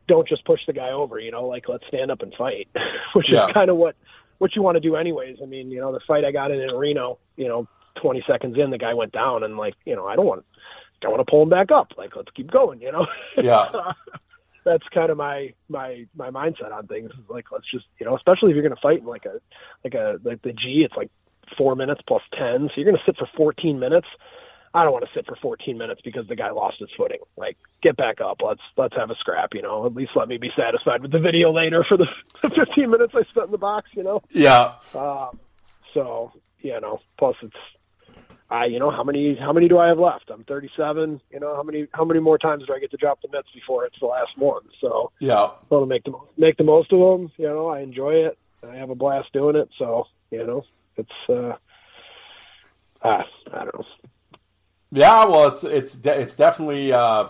don't just push the guy over, you know, like let's stand up and fight, (laughs) which Yeah. is kind of what what you want to do anyways. I mean, you know, the fight I got in in Reno, you know, 20 seconds in, the guy went down, and like, you know, I don't want, I want to pull him back up. Like, let's keep going, you know. (laughs) Yeah. That's kind of my my my mindset on things. Is Like, let's just, you know, especially if you're going to fight in like a like a like the G, it's like four minutes plus ten, so you're going to sit for 14 minutes. I don't want to sit for 14 minutes because the guy lost his footing. Like, get back up. Let's let's have a scrap. You know, at least let me be satisfied with the video later for the (laughs) 15 minutes I spent in the box. You know. Yeah. Um, so you know, plus it's, I you know how many how many do I have left? I'm 37. You know how many how many more times do I get to drop the mitts before it's the last one? So Yeah. I want to make the make the most of them. You know, I enjoy it. I have a blast doing it. So you know, it's uh, uh I don't know. Yeah, well, it's it's de- it's definitely uh,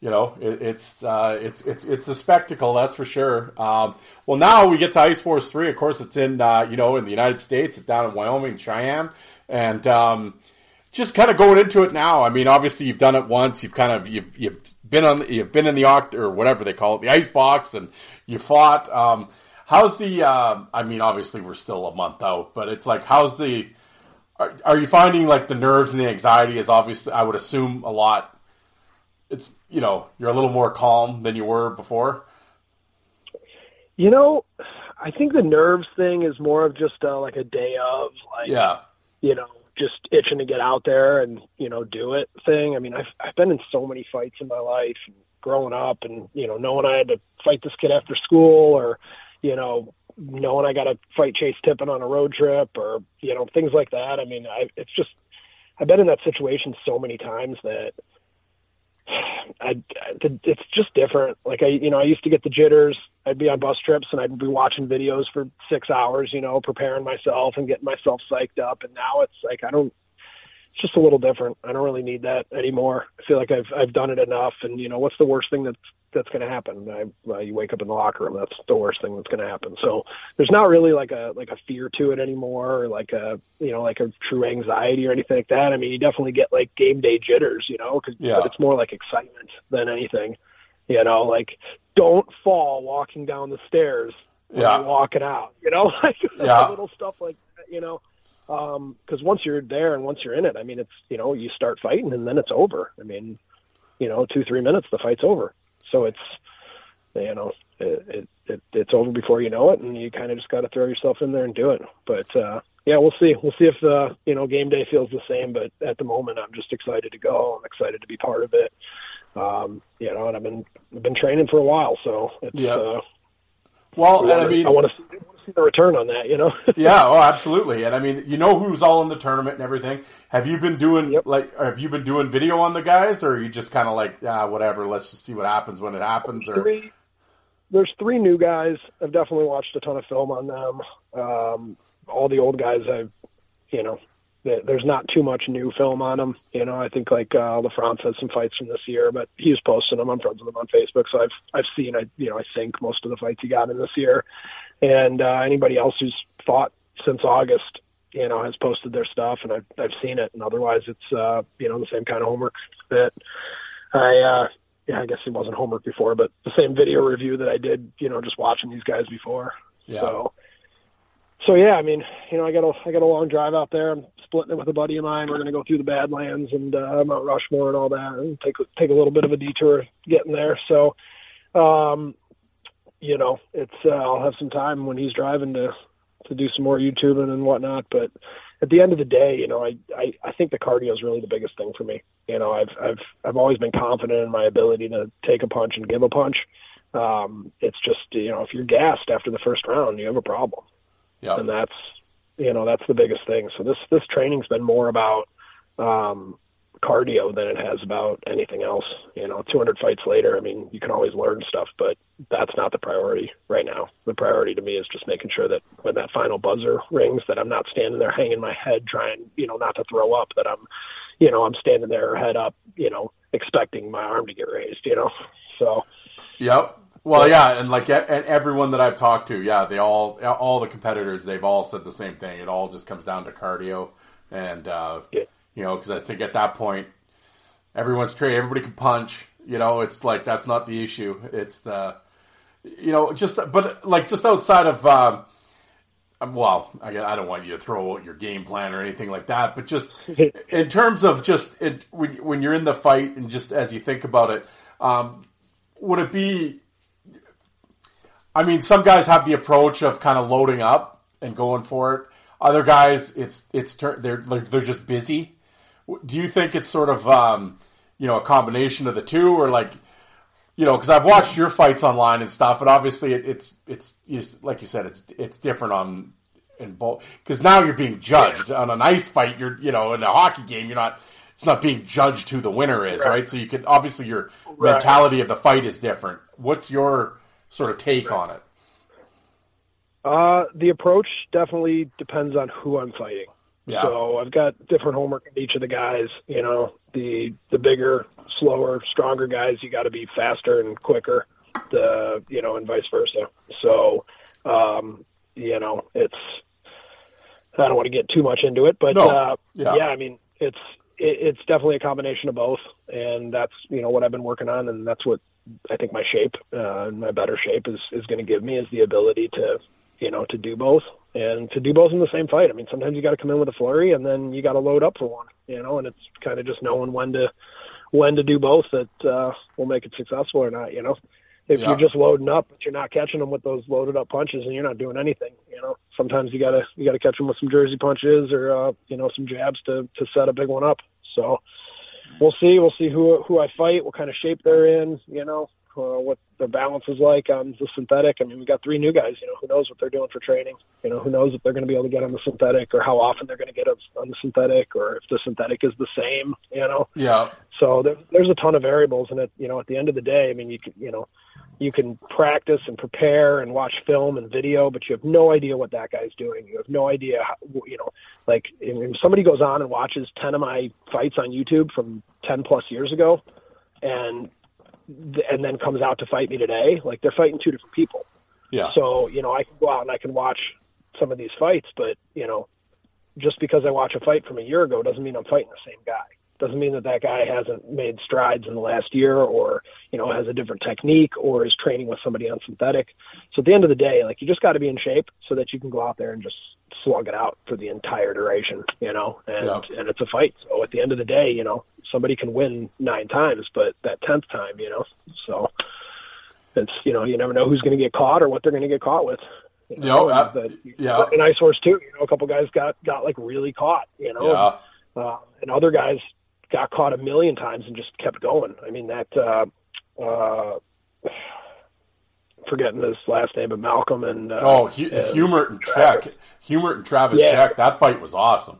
you know it, it's uh, it's it's it's a spectacle, that's for sure. Um, well, now we get to Ice Wars three. Of course, it's in uh, you know in the United States. It's down in Wyoming, Cheyenne, and um, just kind of going into it now. I mean, obviously you've done it once. You've kind of you've you've been on you've been in the oct or whatever they call it, the ice box, and you fought. Um, how's the? Um, I mean, obviously we're still a month out, but it's like how's the? Are, are you finding like the nerves and the anxiety is obviously? I would assume a lot. It's you know you're a little more calm than you were before. You know, I think the nerves thing is more of just uh, like a day of like Yeah, you know, just itching to get out there and, you know, do it thing. I mean, I've, I've been in so many fights in my life growing up and, you know, knowing I had to fight this kid after school or, you know, knowing I got to fight Chase Tippin on a road trip or you know things like that. I mean, I it's just I've been in that situation so many times that I, it's just different. Like I, you know, I used to get the jitters. I'd be on bus trips and I'd be watching videos for six hours, you know, preparing myself and getting myself psyched up. And now it's like I don't. It's just a little different. I don't really need that anymore. I feel like I've I've done it enough. And you know, what's the worst thing that's that's going to happen? I, uh, you wake up in the locker room. That's the worst thing that's going to happen. So there's not really like a like a fear to it anymore, or like a you know like a true anxiety or anything like that. I mean, you definitely get like game day jitters, you know, because Yeah. it's more like excitement than anything. You know, like don't fall walking down the stairs when Yeah. you're walking out. You know, (laughs) like Yeah. little stuff like that. You know, because once you're there and once you're in it, I mean, it's you know you start fighting and then it's over. I mean, you know, two three minutes, the fight's over. So it's you know it, it, it it's over before you know it, and you kind of just got to throw yourself in there and do it. But uh, yeah, we'll see. We'll see if uh, you know game day feels the same. But at the moment, I'm just excited to go. I'm excited to be part of it. Um, you know, and I've been I've been training for a while, so it's. Yeah. Uh, Well, I and I mean, I want to see, I wanna see the return on that. You know. (laughs) yeah, oh, absolutely. And I mean, you know who's all in the tournament and everything. Have you been doing yep. like, have you been doing video on the guys, or are you just kind of like, ah, whatever, let's just see what happens when it happens, or three there's three new guys i've definitely watched a ton of film on them um all the old guys i've you know there's not too much new film on them you know i think like uh LaFrance has some fights from this year but he's posting them i'm friends with him on facebook so i've i've seen i you know i think most of the fights he got in this year and uh anybody else who's fought since august you know has posted their stuff and i've i've seen it and otherwise it's uh you know the same kind of homework that I uh yeah, I guess it wasn't homework before, but the same video review that I did, you know, just watching these guys before. Yeah. So so yeah, I mean, you know, I got a I got a long drive out there. I'm splitting it with a buddy of mine. We're gonna go through the Badlands and uh Mount Rushmore and all that and take take a little bit of a detour getting there. So um you know, it's uh, I'll have some time when he's driving to to do some more YouTubing and whatnot. But at the end of the day, you know, I I, I think the cardio is really the biggest thing for me. You know, I've I've I've always been confident in my ability to take a punch and give a punch. Um, it's just you know, if you're gassed after the first round, you have a problem, yeah, and that's you know that's the biggest thing. So this this training's been more about um, cardio than it has about anything else. You know, 200 fights later, I mean, you can always learn stuff, but that's not the priority right now. The priority to me is just making sure that when that final buzzer rings, that I'm not standing there hanging my head trying, you know, not to throw up. That I'm, you know, I'm standing there head up, you know, expecting my arm to get raised. You know, so. Yep. Well, yeah, and like and everyone that I've talked to, yeah, they all all the competitors, they've all said the same thing. It all just comes down to cardio, and uh, Yeah. you know, because I think at that point, everyone's trained, everybody can punch. You know, it's like that's not the issue. It's the, you know, just but like just outside of, um, um, well, I, I don't want you to throw out your game plan or anything like that, but just (laughs) in terms of just it, when when you're in the fight and just as you think about it, um, would it be? I mean, some guys have the approach of kind of loading up and going for it. Other guys, it's it's they're they're they're just busy. Do you think it's sort of um, you know a combination of the two, or like you know because I've watched your fights online and stuff, and obviously it, it's it's it's like you said, it's it's different on in both because now you're being judged on an ice fight. You're you know in a hockey game, you're not. It's not being judged who the winner is, right? Right. So you can obviously your Right. mentality of the fight is different. What's your sort of take on it? Uh, the approach definitely depends on who I'm fighting. Yeah. So I've got different homework in each of the guys. You know, the the bigger, slower, stronger guys, you got to be faster and quicker. The you know, and vice versa. So, um, you know, it's I don't want to get too much into it, but No. uh, Yeah. yeah, I mean, it's it, it's definitely a combination of both, and that's you know what I've been working on, and that's what I think my shape, uh, my better shape is is going to give me is the ability to you know to do both and to do both in the same fight. I mean, sometimes you got to come in with a flurry, and then you got to load up for one, you know, and it's kind of just knowing when to when to do both that uh, will make it successful or not, you know. If Yeah. you're just loading up, but you're not catching them with those loaded up punches, and you're not doing anything, you know. Sometimes you gotta you gotta catch them with some jersey punches or uh, you know some jabs to to set a big one up. So we'll see. We'll see who who I fight, what kind of shape they're in, you know, uh, what their balance is like on the synthetic. I mean, we got three new guys. You know, who knows what they're doing for training? You know, who knows if they're going to be able to get on the synthetic or how often they're going to get on the synthetic or if the synthetic is the same. You know. Yeah. So there, there's a ton of variables, and at you know, at the end of the day, I mean, you can you know, you can practice and prepare and watch film and video, but you have no idea what that guy's doing. You have no idea, how, you know, like if somebody goes on and watches 10 of my fights on YouTube from 10 plus years ago and, and then comes out to fight me today, like they're fighting two different people. Yeah. So, you know, I can go out and I can watch some of these fights, but, you know, just because I watch a fight from a year ago doesn't mean I'm fighting the same guy doesn't mean that that guy hasn't made strides in the last year or you know has a different technique or is training with somebody on synthetic so at the end of the day like you just got to be in shape so that you can go out there and just slug it out for the entire duration you know and Yeah. and it's a fight so at the end of the day you know somebody can win nine times but that tenth time you know so it's you know you never know who's going to get caught or what they're going to get caught with you know, and uh, that- yeah. an Ice Wars too. You know, a couple guys got got like really caught. You know, Yeah. uh, and other guys got caught a million times and just kept going. I mean that. uh uh Forgetting his last name, but Malcolm and uh, Oh, Hu- and Humor and Check. Humor and Travis Yeah. Check. That fight was awesome.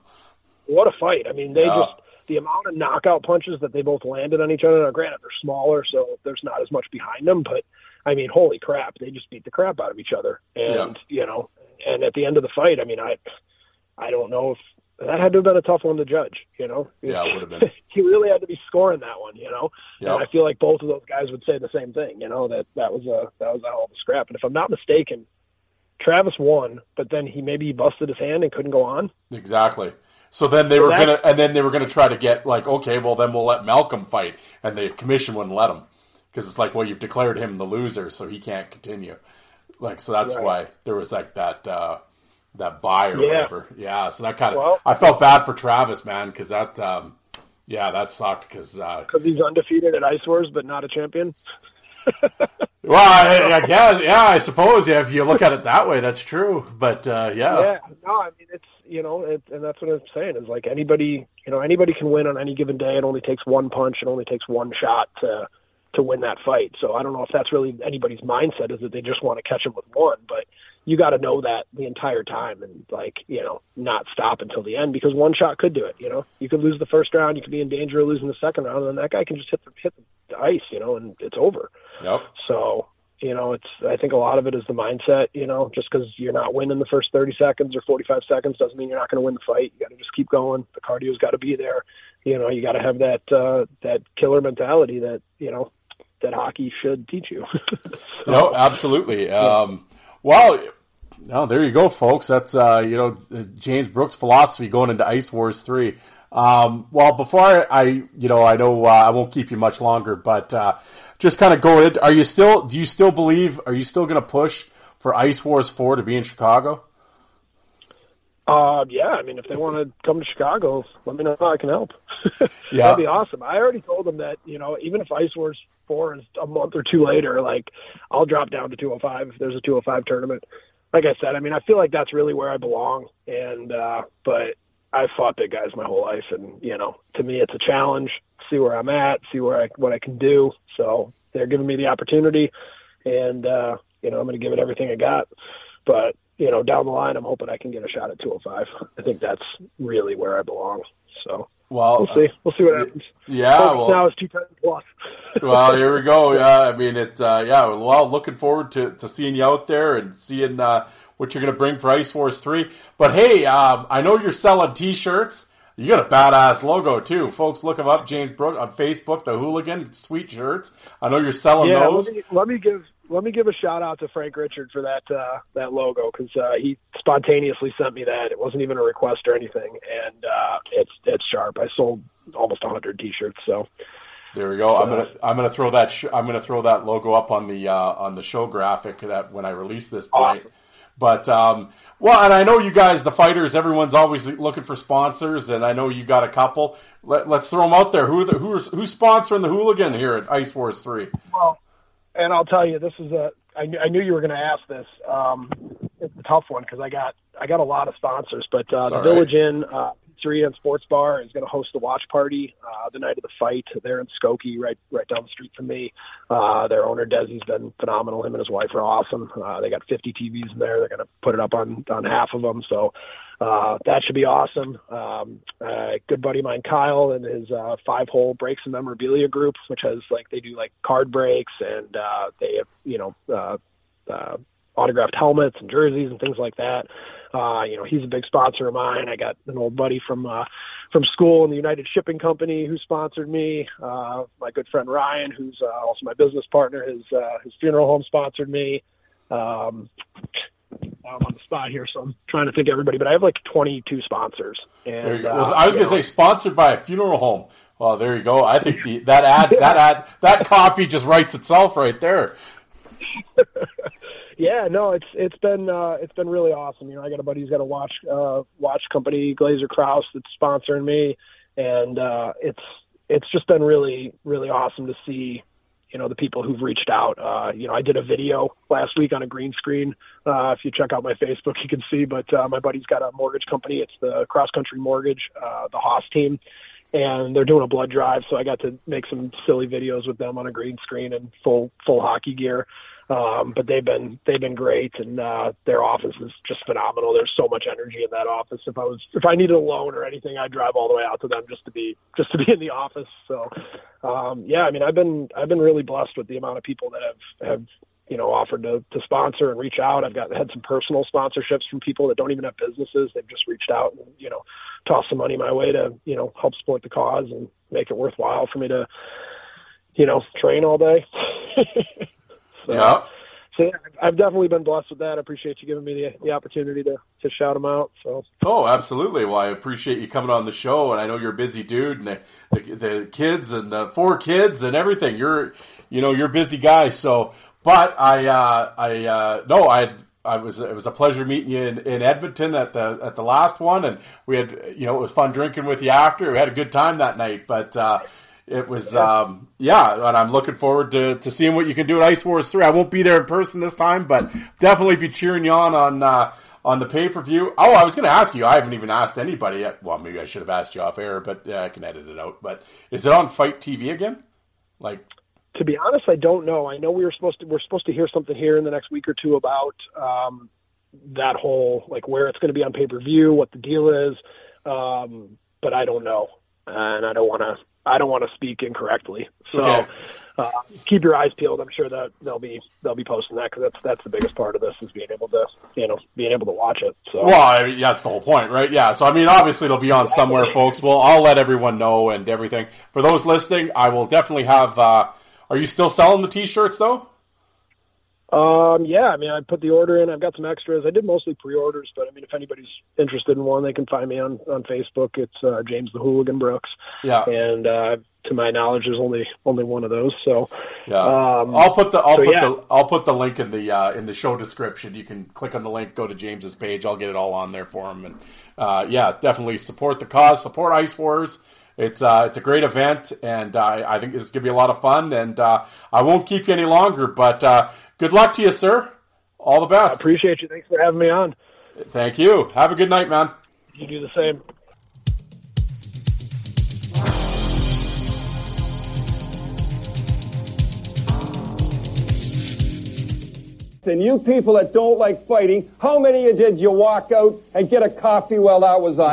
What a fight! I mean, they Yeah. just the amount of knockout punches that they both landed on each other. Now, granted, they're smaller, so there's not as much behind them, but I mean, holy crap, they just beat the crap out of each other. And you know, and at the end of the fight, I mean, I I don't know if that had to have been a tough one to judge. You know, Yeah, it would have been. (laughs) he really had to be scoring that one. You know, Yeah. and I feel like both of those guys would say the same thing. You know, that that was a that was a hell of a scrap. And if I'm not mistaken, Travis won, but then he maybe busted his hand and couldn't go on. Exactly. So then they So were that- gonna, and then they were gonna try to get like, okay, well then we'll let Malcolm fight, and the commission wouldn't let him because it's like, well, you've declared him the loser, so he can't continue. Like, so that's Right. why there was like that uh that buy or Yeah. whatever. Yeah. So that kind of, Well- I felt bad for Travis, man, because that, um yeah, that sucked because. Uh, because he's undefeated at Ice Wars, but not a champion. (laughs) well, I, I guess, yeah, I suppose, yeah, if you look at it that way, that's true. But uh, yeah, Yeah, no, I mean it's you know, it, and that's what I'm saying is like anybody, you know, anybody can win on any given day. It only takes one punch. It only takes one shot to to win that fight. So I don't know if that's really anybody's mindset is that they just want to catch him with one, but you got to know that the entire time and like you know not stop until the end because one shot could do it. You know, you could lose the first round, you could be in danger of losing the second round, and then that guy can just hit the hit the ice, you know, and it's over. Yep. So, you know, it's I think a lot of it is the mindset, you know, just because you're not winning the first 30 seconds or 45 seconds doesn't mean you're not going to win the fight. You got to just keep going. The cardio's got to be there. You know, you got to have that uh that killer mentality that, you know, that hockey should teach you. (laughs) No, absolutely. Um, well, no, there you go, folks. That's uh, you know James Brooks' philosophy going into Ice Wars three. Um, well, before I, you know, I know uh, I won't keep you much longer, but uh, just kind of in- Are you still? Do you still believe? Are you still going to push for Ice Wars four to be in Chicago? Uh, yeah, I mean, if they want to come to Chicago, let me know how I can help. (laughs) Yeah. That'd be awesome. I already told them that, you know, even if Ice Wars 4 is a month or two later, like, I'll drop down to 205 if there's a 205 tournament. Like I said, I mean, I feel like that's really where I belong. And, uh, but I've fought big guys my whole life. And, you know, to me, it's a challenge, see where I'm at, see where I, what I can do. So they're giving me the opportunity. And, uh, you know, I'm going to give it everything I got. But, you know, down the line, I'm hoping I can get a shot at 205. I think that's really where I belong. So Well, we'll see. We'll see what happens. yeah, Focus well- now it's two times plus. well, here we go. Yeah, I mean, it. Uh, yeah, well, looking forward to, to seeing you out there and seeing uh, what you're going to bring for Ice Wars three. But hey, um, I know you're selling T-shirts. You got a badass logo too, folks. Look him up, James Brook on Facebook. The Hooligan sweet shirts. I know you're selling yeah, those. let me, let me give let me give a shout out to Frank Richard for that uh, that logo because uh, he spontaneously sent me that. It wasn't even a request or anything, and uh, it's it's sharp. I sold almost 100 T-shirts, so There we go. I'm gonna I'm gonna throw that sh- I'm gonna throw that logo up on the uh, on the show graphic that when I release this tonight. But um, well, and I know you guys, the fighters, everyone's always looking for sponsors, and I know you got a couple. Let, let's throw them out there. Who the, who's who's sponsoring the Hooligan here at Ice Wars Three? Well, and I'll tell you, this is a. I, knew- I knew you were going to ask this. Um, it's a tough one because I got I got a lot of sponsors, but uh, the all Village Inn, uh, Pizzeria and Sports Bar is going to host a watch party uh, the night of the fight. They're in Skokie, right right down the street from me. Uh, their owner Desi's been phenomenal. Him and his wife are awesome. Uh, they got 50 TVs in there. They're going to put it up on on half of them. So uh, that should be awesome. Um, uh, good buddy of mine, Kyle, and his uh, five hole breaks and memorabilia group, which has like they do like card breaks and uh, they have you know uh, uh, autographed helmets and jerseys and things like that. Uh, you know, he's a big sponsor of mine. I got an old buddy from uh, from school in the United Shipping Company who sponsored me. Uh, my good friend Ryan, who's uh, also my business partner, his uh, his funeral home sponsored me. Um, I'm on the spot here, so I'm trying to think of everybody, but I have like 22 sponsors. And, there you go. Well, I was going to say sponsored by a funeral home. Well, there you go. I think the, that ad, (laughs) that ad, that copy just writes itself right there. (laughs) yeah, no, it's it's been uh, it's been really awesome. You know, I got a buddy who's got a watch uh, watch company, Glazer Krause, that's sponsoring me, and uh, it's it's just been really really awesome to see. You know the people who've reached out. Uh, you know, I did a video last week on a green screen. Uh, if you check out my Facebook, you can see. But uh, my buddy's got a mortgage company. It's the Cross Country Mortgage, uh, the Haas team, and they're doing a blood drive. So I got to make some silly videos with them on a green screen and full full hockey gear. Um, but they've been they've been great, and uh, their office is just phenomenal. There's so much energy in that office. If I was if I needed a loan or anything, I'd drive all the way out to them just to be just to be in the office. So um, yeah, I mean, I've been I've been really blessed with the amount of people that have have you know offered to, to sponsor and reach out. I've got had some personal sponsorships from people that don't even have businesses. They've just reached out and you know tossed some money my way to you know help support the cause and make it worthwhile for me to you know train all day. (laughs) So, yeah. So yeah, I've definitely been blessed with that. I appreciate you giving me the, the opportunity to, to shout them out. So. Oh, absolutely. Well, I appreciate you coming on the show, and I know you're a busy dude, and the, the, the kids and the four kids and everything. You're, you know, you're a busy guy. So, but I, uh, I, uh, no, I. I was it was a pleasure meeting you in, in Edmonton at the at the last one, and we had you know it was fun drinking with you after. We had a good time that night, but uh, it was, um, yeah, and I'm looking forward to, to seeing what you can do at Ice Wars 3. I won't be there in person this time, but definitely be cheering you on on, uh, on the pay per view. Oh, I was going to ask you. I haven't even asked anybody yet. Well, maybe I should have asked you off air, but yeah, I can edit it out. But is it on FITE TV again? Like, to be honest, I don't know. I know we were supposed to we're supposed to hear something here in the next week or two about um, that whole like where it's going to be on pay per view, what the deal is, um, but I don't know, and I don't want to I don't want to speak incorrectly. So okay. uh, keep your eyes peeled. I'm sure that they'll be they'll be posting that because that's that's the biggest part of this is being able to you know being able to watch it. So well, I mean, that's the whole point, right? Yeah. So I mean, obviously it'll be on somewhere, folks. Well, I'll let everyone know and everything. For those listening, I will definitely have. Uh, are you still selling the t-shirts though? Um, yeah, I mean, I put the order in. I've got some extras. I did mostly pre-orders, but I mean, if anybody's interested in one, they can find me on on Facebook. It's uh, James the Hooligan Brooks. Yeah, and uh, to my knowledge, there's only only one of those. So yeah, um, I'll put the I'll so, put yeah. the I'll put the link in the uh, in the show description. You can click on the link, go to James's page. I'll get it all on there for him. And uh, yeah, definitely support the cause, support Ice Wars. It's uh, it's a great event, and uh, I think it's going to be a lot of fun. And uh, I won't keep you any longer, but uh, Good luck to you, sir. All the best. I appreciate you. Thanks for having me on. Thank you. Have a good night, man. You do the same. And you people that don't like fighting, how many of you did you walk out and get a coffee while that was on?